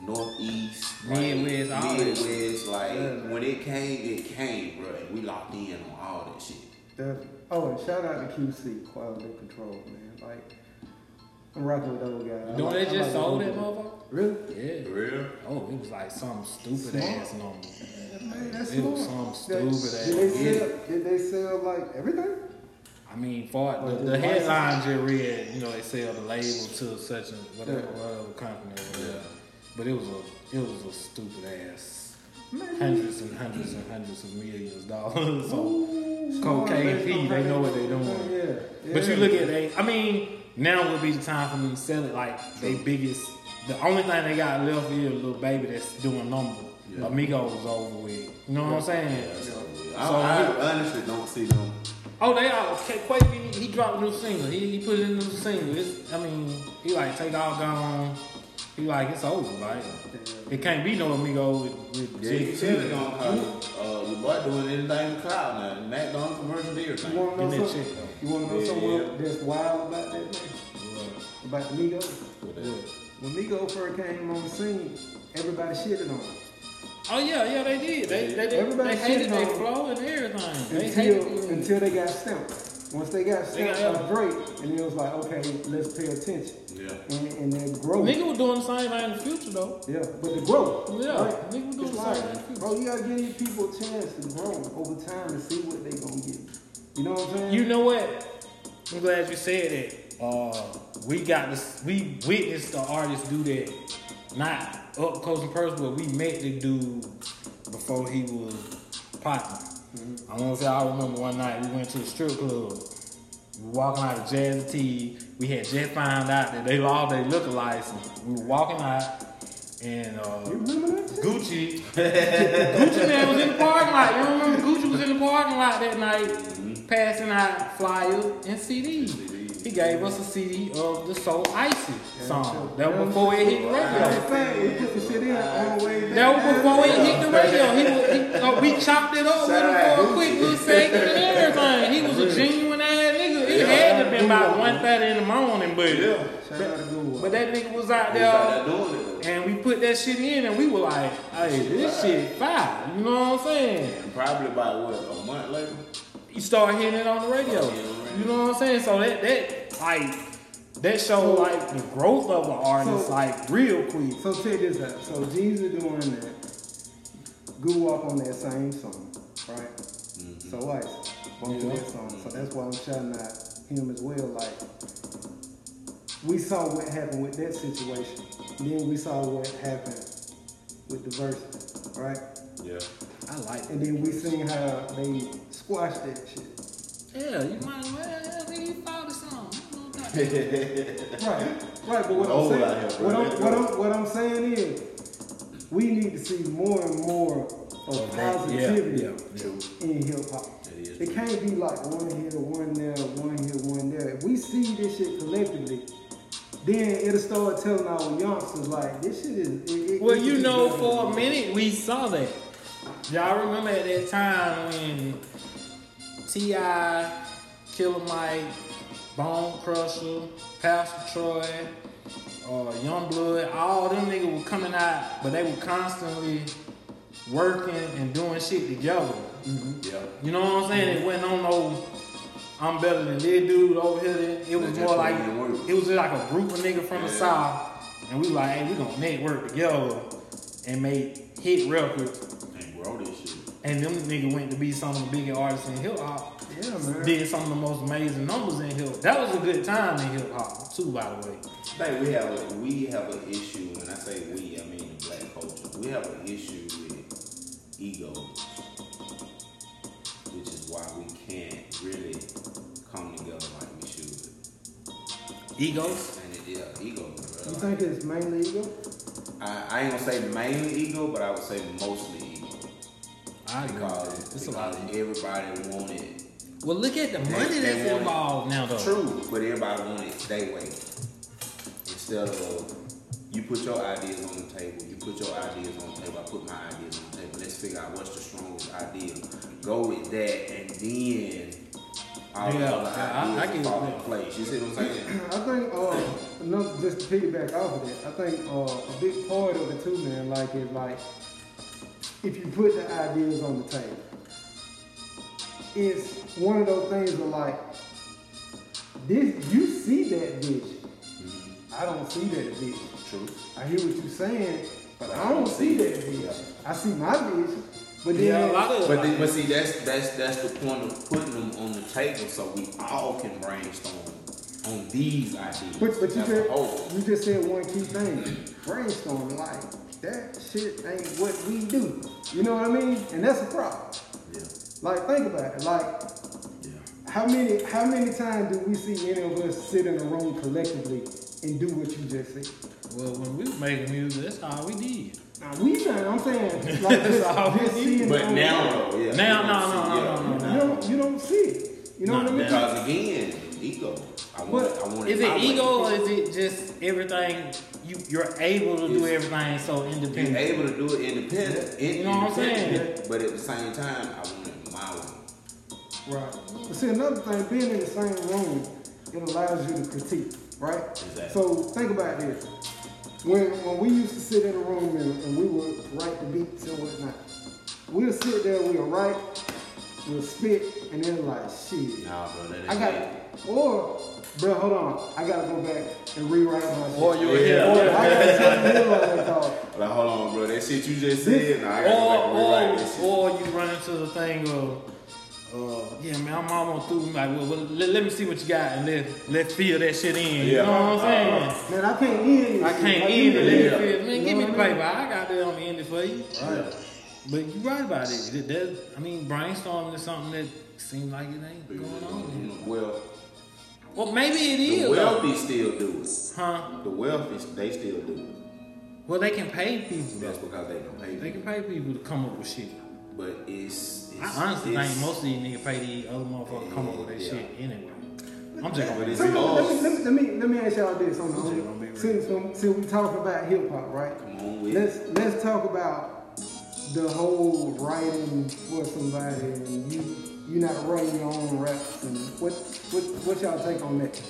Northeast, Midwest, all that Midwest. Like Yeah, when it came, it came, bro. And we locked in on all that shit. That- oh, and shout out to QC Quality Control, man. Like I'm rocking with those guys. I Don't like- they just like sold those that motherfucker? Really? Yeah. For real? Oh, it was like some stupid Smart. ass number. Man, that's It was some stupid Did they ass. sell? Did they sell like everything? I mean, for the, the headline just read, you know, they sell the label to such a whatever, Yeah. whatever company whatever. But it was a it was a stupid ass Man, hundreds and hundreds and hundreds of millions of dollars. so Ooh, cocaine. P, they know what they're doing. Yeah. yeah. But you look at they, I mean, now would be the time for them to sell it like they biggest. The only thing they got left is a little baby that's doing number. Yeah. Amigos is over with. You know what I'm saying? I, So I he- honestly don't see them. Oh, they are. K- Quake, he, he dropped a new single. He, he put in a new single. It's, I mean, he like Takeoff gone. He like it's over. Like it can't be no amigo with, with Yeah, you Jay said it Z. gonna cause uh, your boy doing anything with cloud now. Mac done commercial and You want to know Give me something? check. You want to know Yeah, something yeah. that's wild about that man? About the Migos? When Migos first came on the scene, everybody shitted on him. Oh yeah, yeah, they did. They they, they, Everybody they hated their flow and everything. They hated Until, until they got stamped. Once they got They got- stamped by Drake, and it was like, okay, let's pay attention. Yeah. And, and that growth. Nigga was doing the same thing in the future though. Yeah, but the growth. Yeah, right? nigga was doing It's the like, same thing. Bro, you gotta give these people a chance to grow over time and see what they gonna get. You know what I'm saying? You know what? I'm glad you said that. Uh, we got this. We witnessed the artist do that, not up close and personal, we met the dude before he was popping. I want to say I remember one night we went to a strip club. We were walking out of Jazz T. We had just found out that they lost their liquor license. We were walking out, and uh, You remember that? Gucci, Gucci Mane was in the parking lot. You remember Gucci was in the parking lot that night, passing out flyers and CDs. He gave us a CD of the So Icy song. That was before it hit the radio. we put the shit in on the way That was before it hit the radio. He was, he, So we chopped it up with him for a quick little second and everything. He was a genuine ass nigga. It had to been about 1.30 in the morning, but Yeah. Shout out to Google. but that nigga was out there doing it though. and we put that shit in and we were like, hey, this shit fire. You know what I'm saying? Probably about what a month later. You start hearing it on the radio. You know what I'm saying? So that that like that show like the growth of an artist So- like real quick. So check this out. So Jeezy doing that. Goo Walk on that same song, right? Mm-hmm. So Ice bumped to that song. So that's why I'm shouting out him as well. Like we saw what happened with that situation. Then we saw what happened with the verses, right? Yeah. I like it. And then we seen how they squashed that shit. Yeah, you might as well nigga, you found the song. You know what I'm Right, right. But what I'm saying, here, what I'm, what I'm, what I'm saying is, we need to see more and more of positivity in hip hop. That is It can't be like one here, one there, one here, one there. If we see this shit collectively, then it'll start telling our youngsters like this shit is. It, it, Well, it you know, for a minute we saw that. Y'all remember at that time when T.I., Killer Mike, Bone Crusher, Pastor Troy, uh, Youngblood, all them niggas were coming out, but they were constantly working and doing shit together. Yeah. You know what I'm saying? It wasn't on no I'm better than this dude over here. It was more like put in the work. it was like a group of niggas from the south, and we like, hey, we gonna network together and make hit records. And grow this shit. And them nigga went to be some of the biggest artists in hip hop. Yeah, man. Did some of the most amazing numbers in hip. That was a good time in hip hop too, by the way. I think we have a, we have an issue. When I say we, I mean the black culture. We have an issue with egos, which is why we can't really come together like we should. Egos. And it, yeah, egos, You think it's mainly ego? I, I ain't gonna say mainly ego, but I would say mostly ego. I agree. with Because, that. It's a lot. Of, everybody wanted well, look at the They- money they that's want involved now, though. True, but everybody wanted it their way. Instead of you put your ideas on the table, you put your ideas on the table, I put my ideas on the table. Let's figure out what's the strongest idea. Go with that, and then all the Yeah, other I- I ideas get fall what in place. You see what I'm saying? I think, uh, another, just to piggyback off of that, I think uh, a big part of it too, man, like is like if you put the ideas on the table, it's one of those things where like this, you see that vision. Mm-hmm. I don't see that vision. True. I hear what you're saying, but I don't see that vision. I see my vision, but then Yeah, a lot of But, then, but see, that's that's that's the point of putting them on the table so we all can brainstorm on these ideas. But, but you, That's said, the you just said one key thing. Brainstorming, like, that shit ain't what we do. You know what I mean? And that's a problem. Yeah, Like, think about it. Like, yeah. how many how many times do we see any of us sit in a room collectively and do what you just said? Well, when we were making music, that's all we did. Now, we done, I'm saying, like, just, all we just need. seeing it But now, though, yeah. Now, you no, don't no, see- no, no, no, You don't, you don't see it. You know Not what I mean? Because again, ego. I want it. I want it. Is my it way. ego or is it just everything you you're able to do everything so independent. You're independent? able to do it independent, You know what I'm saying? But at the same time, I want it my way. Right. But see, another thing, being in the same room, it allows you to critique, right? Exactly. So think about this. When when we used to sit in a room and, and we would write the beats and whatnot, we'll sit there, we'll write, we'll spit, and then like, shit. Nah, bro, that ain't I got it. or bro, hold on, I gotta go back and rewrite my shit. Or you were here. Or I gotta tell the middle of that call. Like, hold on, bro. That shit you just said, nah, I gotta Or, go back and rewrite or, this shit. or you run into the thing of, uh, yeah, man, I'm almost through. Like, well, well let, let me see what you got and let let's fill that shit in. You Yeah. know what I'm saying? Man, I can't end this. I can't Like, end you it. can Yeah. fill. Man, You give me know the what I paper. mean? I got that. I'm gonna end it for you. Right. But you're right about it. It does. I mean, brainstorming is something that seems like it ain't going on. you know, Well, Well, maybe it is. the is. though. wealthy still do it. Huh? The wealthy, they still do it. Well, they can pay people. That's because they can pay. They people. can pay people to come up with shit. But it's, it's I honestly it's, think most of these niggas pay these other motherfuckers to come up with that Yeah. shit anyway. I'm just gonna But be it's So, real. let, me, let, me, let, me, let me ask y'all this on the I'm just gonna be real. since, um, since we talk about hip hop, right? Come on with Let's let's talk about the whole writing for somebody and you you not writing your own raps and what what what y'all take on that?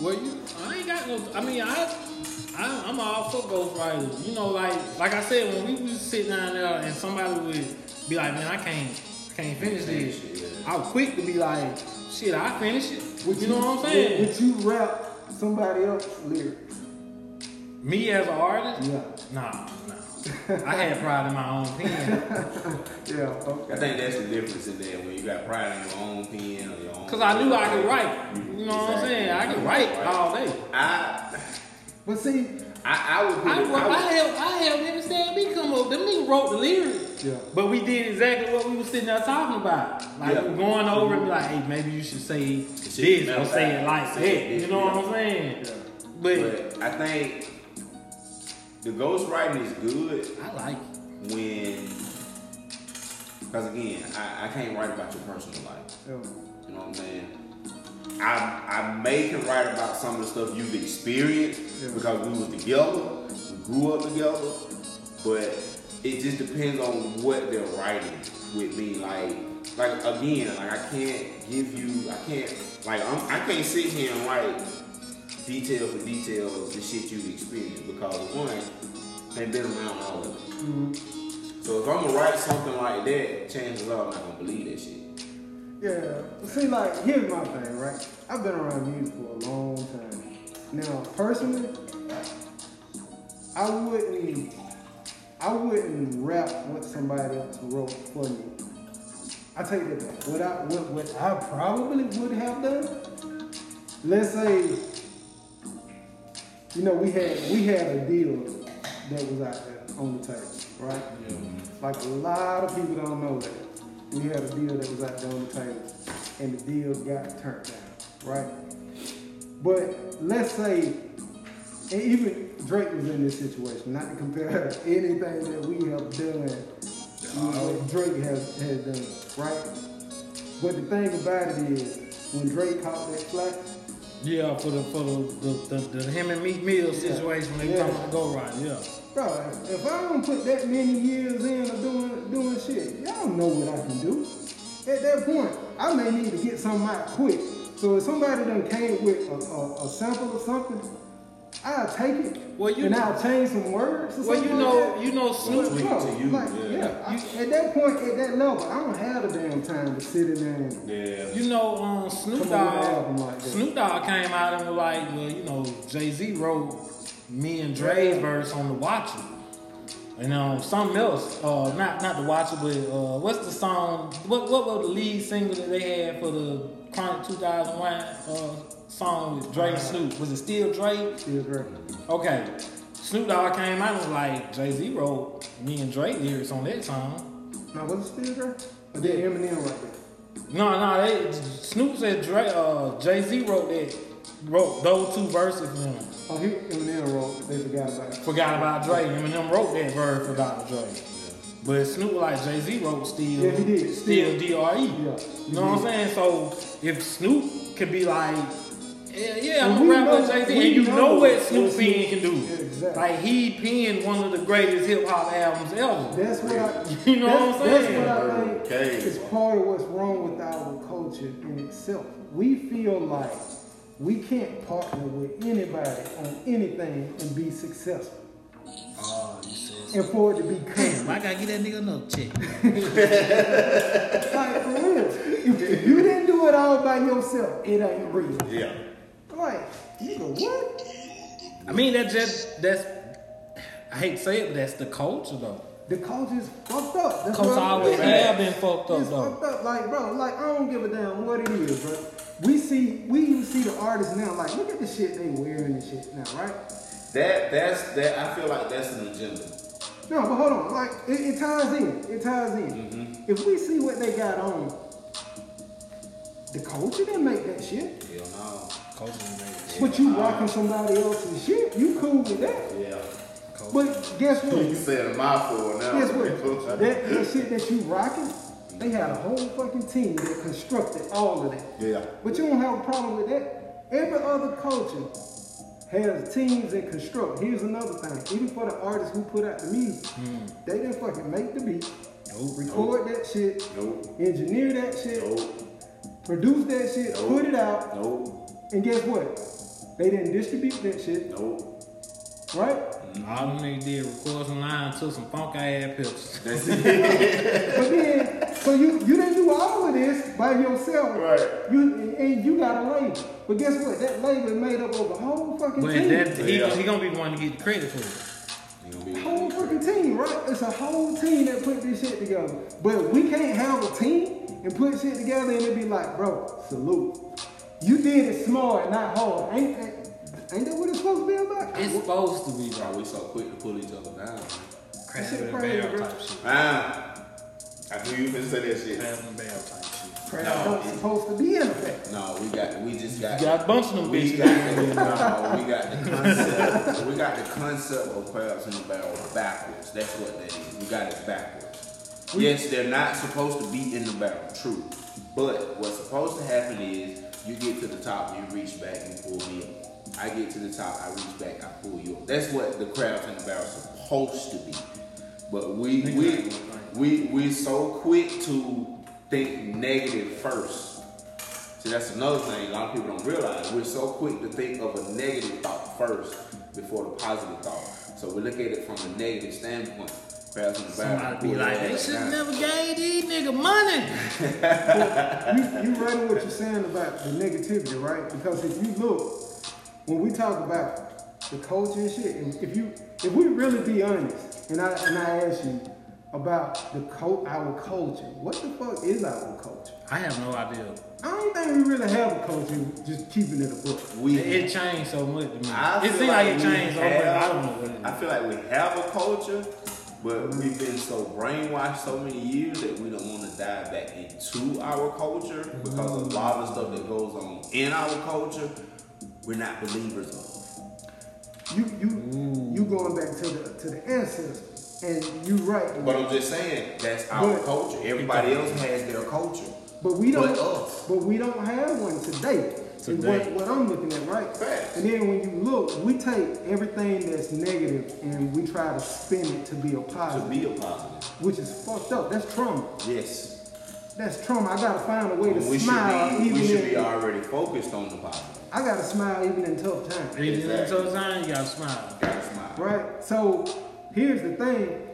Well, you, I ain't got no. I mean, I, I I'm all for ghostwriters. You know, like like I said, when we was sitting down there and somebody would be like, "Man, I can't can't finish this," I was quick to be like, "Shit, I finish it." Would you know what I'm saying? Would you rap somebody else's lyrics? Me as an artist? Yeah. Nah, nah. I had pride in my own pen. Yeah. Okay. I think that's the difference in there when you got pride in your own pen or your own. Cause I knew I could write. You know what I'm saying? I could write all day. I, But see, I, I would. I, it, wrote, I I would helped, I helped them stand me come up. Them niggas wrote the lyrics. Yeah. But we did exactly what we were sitting there talking about. Like Yeah. we were going over and be mm-hmm. like, hey, maybe you should say this shit or smell say it like Say that. You this, know what. I'm saying? yeah. But But I think the ghostwriting is good I like it. when, because again, I, I can't write about your personal life. yeah. You know what I'm saying? I I may can write about some of the stuff you've experienced Yeah. because we was together, we grew up together, but it just depends on what they're writing with me. Like like again, like I can't give you I can't like I'm, I can't sit here and write detail for detail of the shit you've experienced because one, ain't been around all of it. Mhm. So if I'm gonna write something like that, chances are I'm not gonna believe that shit. Yeah. See, like, here's my thing, right? I've been around music for a long time. Now, personally, I wouldn't, I wouldn't rap what somebody else wrote for me. I take that back. What I, what, what I probably would have done. Let's say, you know, we had we had a deal that was out there on the table, right? Like a lot of people don't know that. We had a deal that was out there on the table, and the deal got turned down, right? But let's say, and even Drake was in this situation, not to compare anything that we have done, what Drake has, has done, right? But the thing about it is, when Drake caught that flack, Yeah, for the for the the, the, the him and Meek Mill situation when they Yeah. come to go right. Yeah. bro, if, if I don't put that many years in of doing doing shit, y'all know what I can do. At that point, I may need to get something out quick. So if somebody done came with a, a, a sample or something, I'll take it. Well, you and know- I'll change some words. Or Well, you know, like you know, Snoop. Tweak Bro, to you, like, yeah. yeah. I- at that point, at that level, I don't have the damn time to sit in there and Yeah. You know, um, Snoop on with an album Dogg. like. Snoop Dogg came out and was like, well, you know, Jay Z wrote me and Dre's verse on the Watcher, and um, something else. Uh, not not the Watcher, but uh, what's the song? What what was the lead single that they had for the Chronic 2001 uh, song with Dre and Snoop? Was it still Dre? still great. Okay. Snoop Dogg came out and was like, Jay Z wrote me and Dre lyrics on that song. Now, was it still great? Or did Eminem right there? No, no, they Snoop said Dre, uh, Jay Z wrote that, wrote those two verses for him. Oh, he, Eminem wrote, they forgot about it. Forgot about Dre. Eminem wrote that verse for Dr. Dre. But Snoop was like Jay Z wrote still, Yeah, he did. still D R E. Yeah, You know what. I'm saying? So if Snoop could be like, yeah, yeah, I'm we gonna rap know- with Jay Z, and you know know what what Snoop Snoop- Pen can do. Exactly. Like he penned one of the greatest hip hop albums ever. That's what I. You know what I'm saying? That's what I think Okay. is part of what's wrong with our culture in itself. We feel like we can't partner with anybody on anything and be successful, Oh, you said. and for it to be Damn. I gotta get that nigga another check. Like for real, if, if you didn't do it all by yourself, it ain't real. Yeah. Like, nigga, what? I mean, that just that's. I hate to say it, but that's the culture though. The culture's fucked up. That's Culture what always saying. have been fucked up It's though. fucked up. Like, bro, like I don't give a damn what it is, bro. We see, we even see the artists now. Like, look at the shit they wearing and shit now, right? That that's that. I feel like that's an agenda. No, but hold on. Like, it, it ties in. It ties in. Mm-hmm. If we see what they got on, the culture didn't make that shit. Hell no. Culture. But you rocking somebody else's shit, you cool with that. Yeah. But guess what? You said a mouthful now. Guess what? That, that shit that you rocking, they had a whole fucking team that constructed all of that. Yeah. But you don't have a problem with that. Every other culture has teams that construct. Here's another thing. Even for the artists who put out the music, hmm. they didn't fucking make the beat, Nope. record that shit, Nope. engineer that shit, Nope. produce that shit, Nope. put it out, Nope. And guess what? They didn't distribute that shit, Nope. right? Mm, all them niggas did record some lines, took some funk ass pictures. That's it. But then, so you you didn't do all of this by yourself. Right. You and you got a label. But guess what? That label is made up of a whole fucking But team. that, he, Yeah. he gonna be the one to get the credit for it. You gonna be- whole fucking team, right? It's a whole team that put this shit together. But we can't have a team and put shit together and it be like, bro, salute. You did it smart, not hard. Ain't, ain't, ain't that what it's supposed to be about? It's supposed to be, Why bro. we so quick to pull each other down? man? Crab shit in a crazy, barrel type shit. Ah, I knew you finna say that shit. Crab in a barrel type shit. Crap No, don't supposed to be in effect. No, we got, we just got. You got a bunch of them We got, the, no, we got the concept. we got the concept of crabs in the barrel backwards. That's what that is. We got it backwards. yes, they're not supposed to be in the barrel. True. But what's supposed to happen is you get to the top, you reach back, you pull me up. I get to the top, I reach back, I pull you up. That's what the crabs in the barrel is supposed to be. But we we we we so quick to think negative first. See, that's another thing a lot of people don't realize. We're so quick to think of a negative thought first before the positive thought. So we look at it from a negative standpoint. Crabs in. Somebody be like, their they should down. never gave these nigga money. You, you right in what you're saying about the negativity, right? Because if you look, when we talk about the culture and shit, and if you if we really be honest, and I and I ask you about the cult, our culture, what the fuck is our culture? I have no idea. I don't think we really have a culture, just keeping it a book. We It, it changed so much to me. I it feel seems like, it we changed over, and I have- don't know I feel like we have a culture, but we've been so brainwashed so many years that we don't want to dive back into our culture because a lot of the stuff that goes on in our culture, we're not believers of. You you you going back to the to the ancestors, and you're right. But I'm just saying that's our But- culture. Everybody else has their culture. But we don't. But us. But we don't have one today. Is Today. what, what I'm looking at, right? Facts. And then when you look, we take everything that's negative and we try to spin it to be a positive. To be a positive. which is fucked up. That's trauma. Yes. That's trauma. I gotta find a way to we should smile be even we should in. be already focused on the positive. I gotta smile even in tough times. Even in tough time, you gotta smile. Gotta smile. Right? So here's the thing.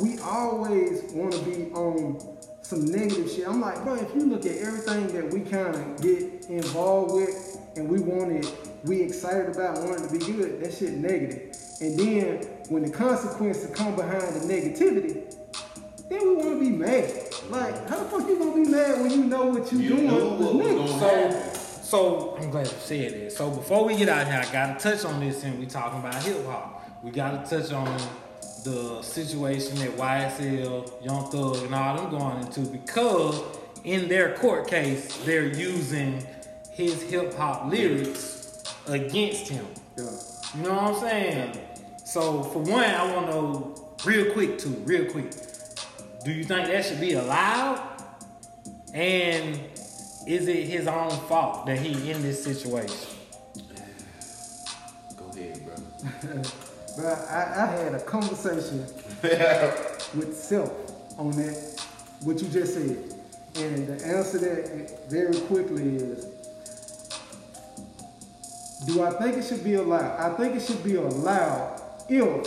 We always want to be on some negative shit. I'm like, bro, if you look at everything that we kind of get involved with and we wanted, we excited about, wanting to be good, that shit negative. And then when the consequences come behind the negativity, then we want to be mad. Like, how the fuck you gonna be mad when you know what you, You doing knew was what was negative? gonna So, happen. so I'm glad you said that. So before we get out here, I gotta touch on this, and we talking about hip hop. We gotta touch on the situation that YSL, Young Thug, and all them going into because in their court case, they're using his hip hop lyrics against him. Yeah. You know what I'm saying? So for one, I want to know real quick too, real quick. Do you think that should be allowed? And is it his own fault that he in this situation? Go ahead, bro. But I, I had a conversation with self on that, what you just said. And the answer to that very quickly is Do I think it should be allowed? I think it should be allowed if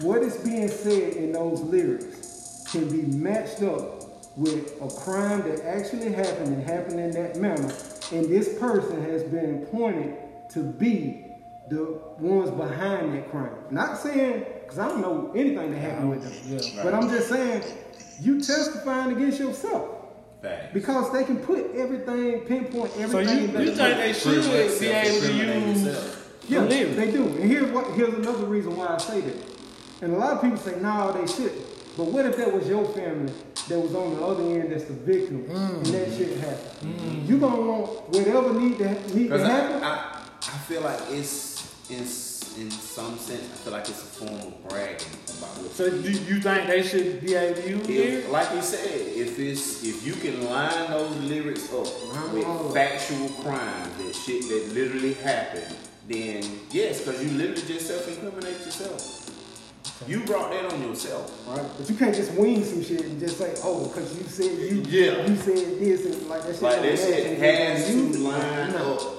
what is being said in those lyrics can be matched up with a crime that actually happened and happened in that manner, and this person has been appointed to be the ones behind that crime. Not saying, because I don't know anything that happened with them, Yeah. but I'm just saying, you testifying against yourself. Facts. Because they can put everything, pinpoint So everything. you, that- you think they should be able to use yeah, the they do. And here's what here's another reason why I say that. And a lot of people say, no, they shouldn't. But what if that was your family that was on the other end that's the victim and mm. that shit happened? Mm. You gonna want whatever need to need to Because I, happen? I, I feel like it's in in some sense, I feel like it's a form of bragging about what. So do you think they should be able to use like you said, if it's if you can line those lyrics up with up. factual crimes, that shit that literally happened, then yes, because you literally just self-incriminate yourself. You brought that on yourself. Right? But you can't just wing some shit and just say, oh, because you said you Yeah. you said this and like that shit. Like that shit and has you- to line up.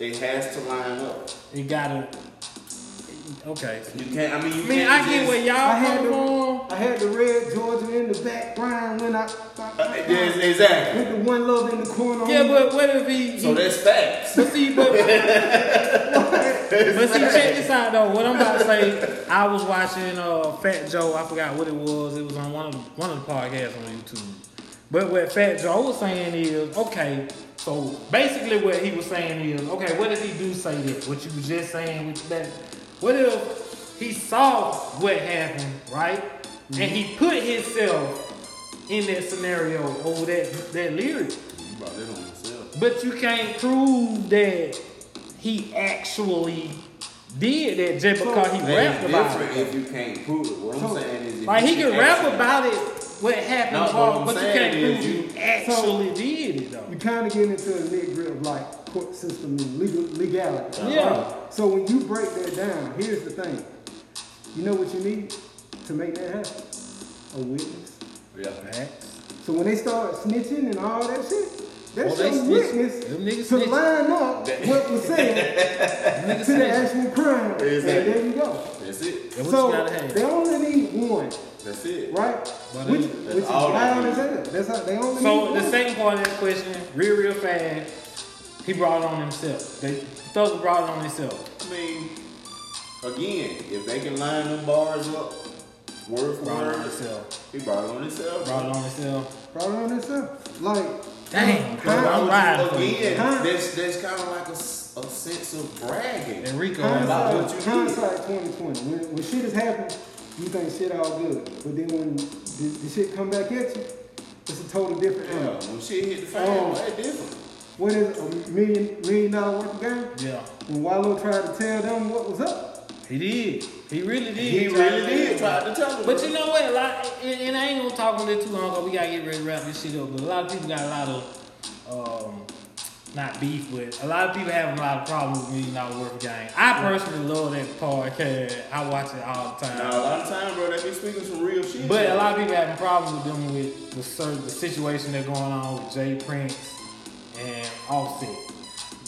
It has to line up. You gotta. Okay. You can't. I mean, you I mean, can't I get just- where y'all I had the from. I had the red Georgia in the background when I, Uh, yes, exactly. with the one love in the corner. Yeah, but what if he? So he that's facts. but see, but, but see, check this out though. What I'm about to say, I was watching uh, Fat Joe. I forgot what it was. It was on one of the, one of the podcasts on YouTube. But what Fat Joe was saying is, okay, so basically what he was saying is, okay, what if he do say that? What you was just saying with that? What if he saw what happened, right? And he mm-hmm. put himself in that scenario over that that lyric. You brought that on yourself. But you can't prove that he actually did that just because he rapped about it. if you can't prove it. What I'm So, saying is, if Like he can rap about it, what happened, No, Paul, what but you can't prove you- he actually did it though. You kind of get into the nitty gritty of like court system and legal legality. Yeah. right? So when you break that down, here's the thing. You know what you need to make that happen? A witness. Yeah. So when they start snitching and all that shit, that's Well, they your snitch. witness Them niggas to snitch. line up what was said Niggas to the actual crime. Exactly. And there you go. That's it. That's So you gotta have. they only need one, That's it. right? But which it- which is all they wild as hell. That's how they only So need the one. second part of that question, real real fast, he brought it on himself. They Thug brought it on himself. I mean, again, if they can line them bars up, word for Brought it on word, himself. he brought it on himself. Brought it on himself. Brought it on itself. Like Dang, Huh? I'm Why would you- Again, Huh? that's that's kind of like a, a sense of bragging. Enrico. About hindsight, what you did. hindsight 2020. When, when shit has happened, you think shit all good. But then when the, the shit come back at you, it's a total different Yeah, animal. when shit hit the fan, um, Oh. that's different. What is a million million dollar worth of game? Yeah, When Wallo tried to tell them what was up. he did. He really did. He tried really did try to tell them. But you know what? Like, and, and I ain't gonna talk on it too long because we gotta get ready to wrap this shit up. But a lot of people got a lot of, um, not beef, but a lot of people having a lot of problems with Million Dollaz Worth of Game. I personally love that podcast. I watch it all the time. Now, a lot of times, bro, they be speaking some real shit. But a lot of people having problems with them with the certain the situation that's going on with J Prince and Offset.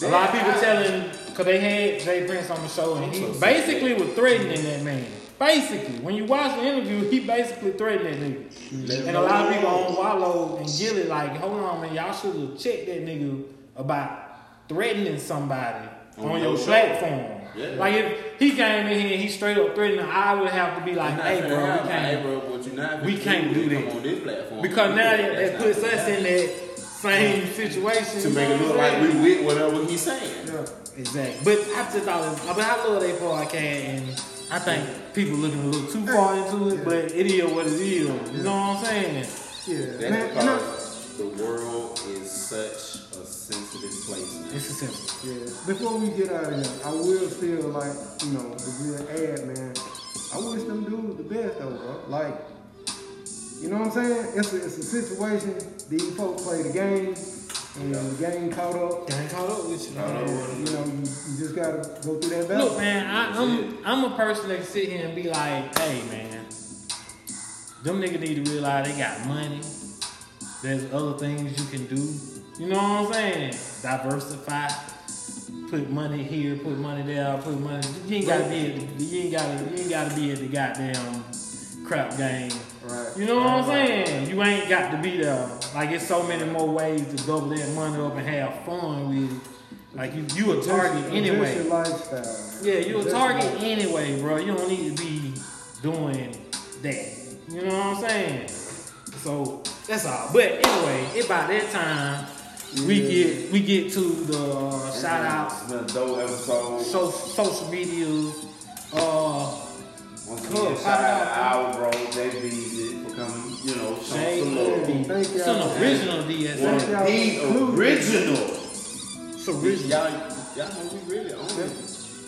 A lot of people telling because they had J Prince on the show and he basically was threatening that man. Basically, when you watch the interview, he basically threatened that nigga. And a lot of people on Wallo and Gillie like, hold on, man, y'all should have checked that nigga about threatening somebody On on, your show. platform. Yeah. Like if he came in here and he straight up threatening, I would have to be like, hey, bro, we can't. Hey, bro, what you not we can't do that. on this platform. Because now that, that puts us in that same situation. to make it look like we with whatever he's saying. Yeah. Exactly. But I just thought, it was, I mean, I love that podcast, and I think people looking a little too far into it, but it is what it is. You know what I'm saying? Yeah. That's Man, and I- because the world is such a sensitive place. now. It's a sensitive. Yeah. Before we get out of here, I will feel like, you know, the real ad man. I wish them dudes the best though, bro. Like, you know what I'm saying? It's a, it's a situation. These folks play the game, and the game caught up. Gang caught up with you. Caught up man. with You know, you, you just gotta go through that battle. Look, man, I, I'm I'm a person that can sit here and be like, hey, man, them niggas need to realize they got money. There's other things you can do. You know what I'm saying? Diversify. Put money here, put money there, put money. You ain't gotta be at the, you ain't gotta you ain't gotta be at the goddamn crap game. Right. You know what I'm saying? You ain't got to be there. Like it's so many more ways to double that money up and have fun with it. Like you, you a target Adjust- anyway. adjust your lifestyle. Yeah, you a target your- anyway, bro. You don't need to be doing that. You know what I'm saying? So that's all. But anyway, it about that time we Yeah. get we get to the uh, shout outs, It's been a dope episode. so, social media. Uh, Once Cool. again, shout out to our bro, JB, for coming, you know, showing some love. Thank y'all. it's an original One DSA. Of the original. It's original. Y'all, y'all know we really only.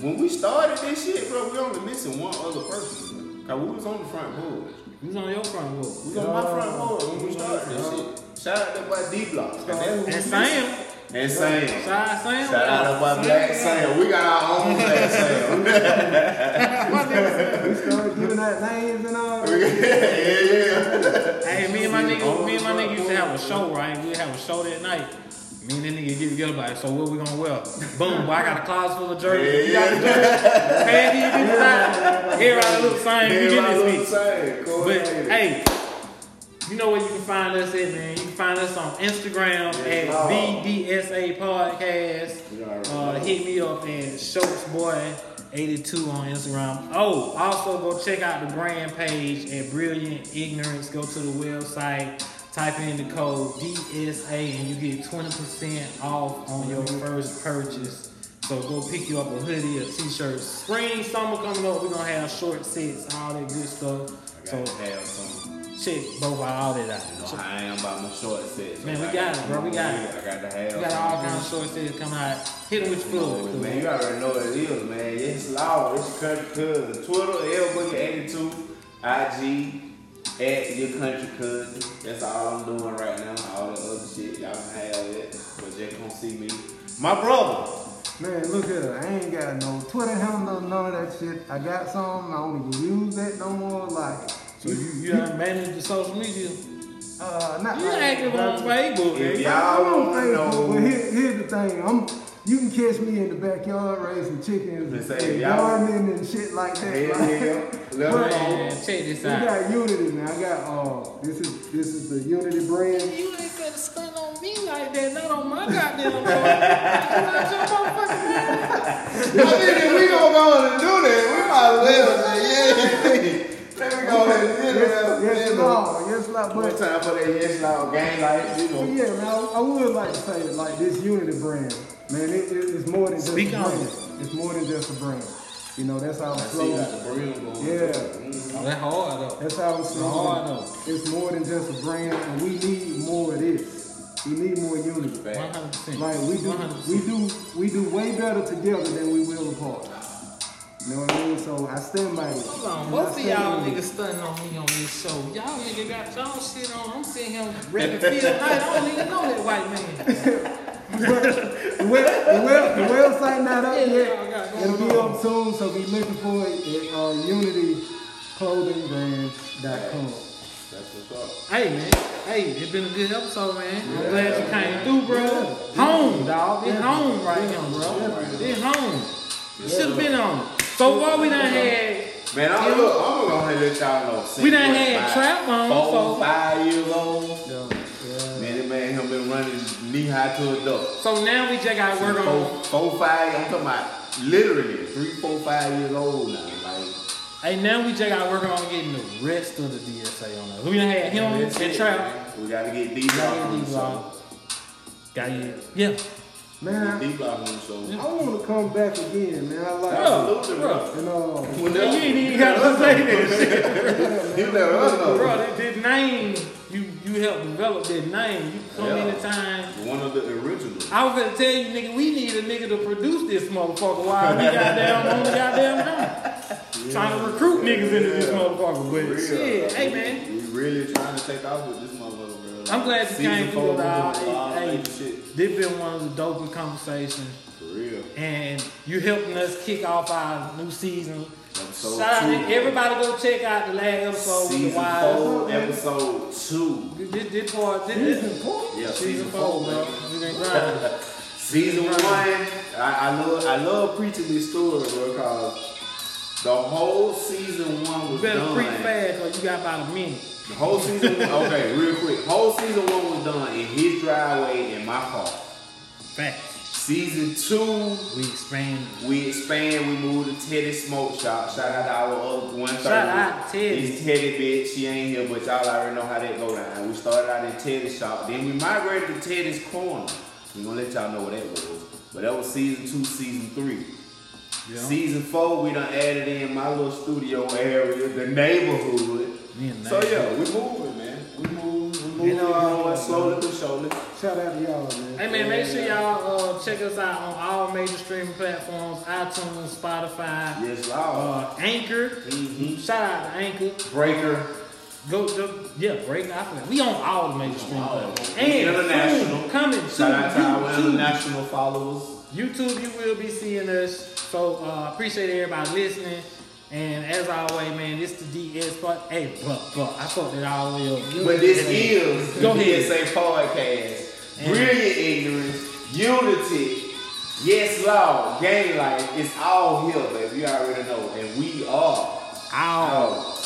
When we started this shit, bro, we only missing one other person. Bro. Cause we was on the front board. We was on your front row? We was on my front board when we started this shit. Shout out to boy D Block. And Sam. And Sam. Shout out Sam. Shout out to my Black Sam. We got our own Black Sam. We started giving out names and all. yeah, yeah. Hey, me and my nigga, me and my nigga used to have a show, right? We have a show that night. Me and that nigga get together about it. So what we gonna wear? Boom, boy, I got a closet full of jerseys. You got the jerseys? Hey, these bitches out. Everybody look the same. We get this bitch. But hey, you know where you can find us at, man. You can find us on Instagram at Lord. VDSA Podcast. Uh, hit me up at Schultz Boy 82 on Instagram. Oh, also go check out the brand page at Brilliant Ignorance. Go to the website, type in the code DSA, and you get 20% off on your first purchase. So go pick you up a hoodie, a t-shirt. Spring, summer coming up, we're gonna have short sets, all that good stuff. So have some. Check both all that You know out. how I am about my short sets. Man, we got it, bro. We got it. I got to have We got all kinds of short sets coming out. Hit them with your plug. man, you already know what it is, man. It's Law, it's your country cousin. Twitter, L82, IG, at your country cousin. That's all I'm doing right now. All the other shit, y'all can have it, but just come see me. My brother. Man, look at her. I ain't got no Twitter handle, none of that shit. I got some. I don't even use that no more. Like, So you you done manage the social media? uh, not You like, active on Facebook, If y'all I'm on wanna Facebook, know- but here, here's the thing. I'm you can catch me in the backyard raising chickens Let's and, say and y'all- gardening and shit like that. Hell like, yeah. Let But- them know. Man, check this We out. got Unity now. I got uh this is this is the Unity brand. You ain't gonna stunt on me like that, not on my goddamn phone. You out your motherfucking mind? I think if we gonna go on and do that, we might as well say, yeah. Let me go ahead and Lord, yes, One But time for that yes law game life, you know. yeah, man, I, I would like to say like this Unity brand, man, it, it, it's more than just Speak a on brand. it. It's more than just a brand. You know, that's how I see you got slogan. the brim going. Yeah. Mm. Oh, that hard though. That's our hard, slogan. though. It's more than just a brand, and we need more of this. We need more unity. One hundred percent. Like we do, One hundred we do, we do way better together than we will apart. You know what I mean? So I stand by it. Hold on, And both I of y'all niggas stunting on me on this show. Y'all niggas got y'all shit on. I'm sitting here rapping Phil Knight. I don't even know that white man. The, web, the, web, the website not up Yeah, yet. y'all got going It'll be on. up soon, so be looking for it at uh, unityclothingbrands.com. That's what's up. Hey man, hey, it's been a good episode, man. I'm glad you came through, bro. Home, dog. It's home right here, bro. It's home. You should have been on. It. So far we done had Man, I'm, look, I'm gonna go ahead and let y'all know. We done had five- trap on, Four, five years old. Yeah, yeah. Man, that man him been running knee high to a duck. so now we just gotta work Four, on four, five. I'm talking about literally three, four, five years old now. Like, Hey now we just gotta work on getting the rest of the DSA on us. We done had him that's and trap. We gotta get D Gotta block get on the D-Block. show. Got you. Yeah. Man, D block on the. I want to come back again, man. I like Bro, Absolutely, bro. Uh, you know, When You that- ain't even gotta say that shit. You let us know. Bro, that, that name, you you helped develop that name. You come Yeah. anytime. One of the originals. I was gonna tell you, nigga, we need a nigga to produce this motherfucker while we got down on the goddamn dome. Trying to recruit niggas into this motherfucker. For But shit, hey man. We really trying to take off with this motherfucker, bro. I'm glad you came through, four, dog. all Hey, that. This been one of the dopest conversations. For real. And you helping us kick off our new season. Episode Shout out two. to everybody go check out the last episode with the Season four, episode two. This, this part, this, this, season four. Yeah, season four, bro. We been grinding. Season one, I, I love I love preaching this story, bro, because the whole season one You was better done. preach fast or you got about a minute. The whole season, one, okay, real quick. Whole season one was done in his driveway in my car. Facts. Season two, We expand. we expand. We moved to Teddy Smoke Shop. Shout out to our other one thirty. Shout out Teddy. It's Teddy, bitch. She ain't here, but y'all already know how that go down. We started out in Teddy's shop. Then we migrated to Teddy's corner. We gonna let y'all know what that was. But that was season two, season three. Yeah. Season four, we done added in my little studio area, the neighborhood. Me and So Nate. yeah, we moving, man. We moving, we moving, You know, uh, slowly but surely. Shout out to y'all, man. Hey man, make sure y'all uh, check us out on all major streaming platforms: iTunes, Spotify, Yes, Lord. uh, Anchor. Mhm. Shout out to Anchor. Breaker. Go, go Yeah, breaking out. We on all the major streaming platforms. And international. soon coming to Shout out to our YouTube. international followers. YouTube, you will be seeing us. So uh, appreciate everybody listening. And as always, man, this is the DS part. Hey, but but I thought that all the way up. But this is Go the ahead. PSA podcast. And- Brilliant ignorance, unity, yes law, gang life. It's all here, baby. You already know. And we are Out. out.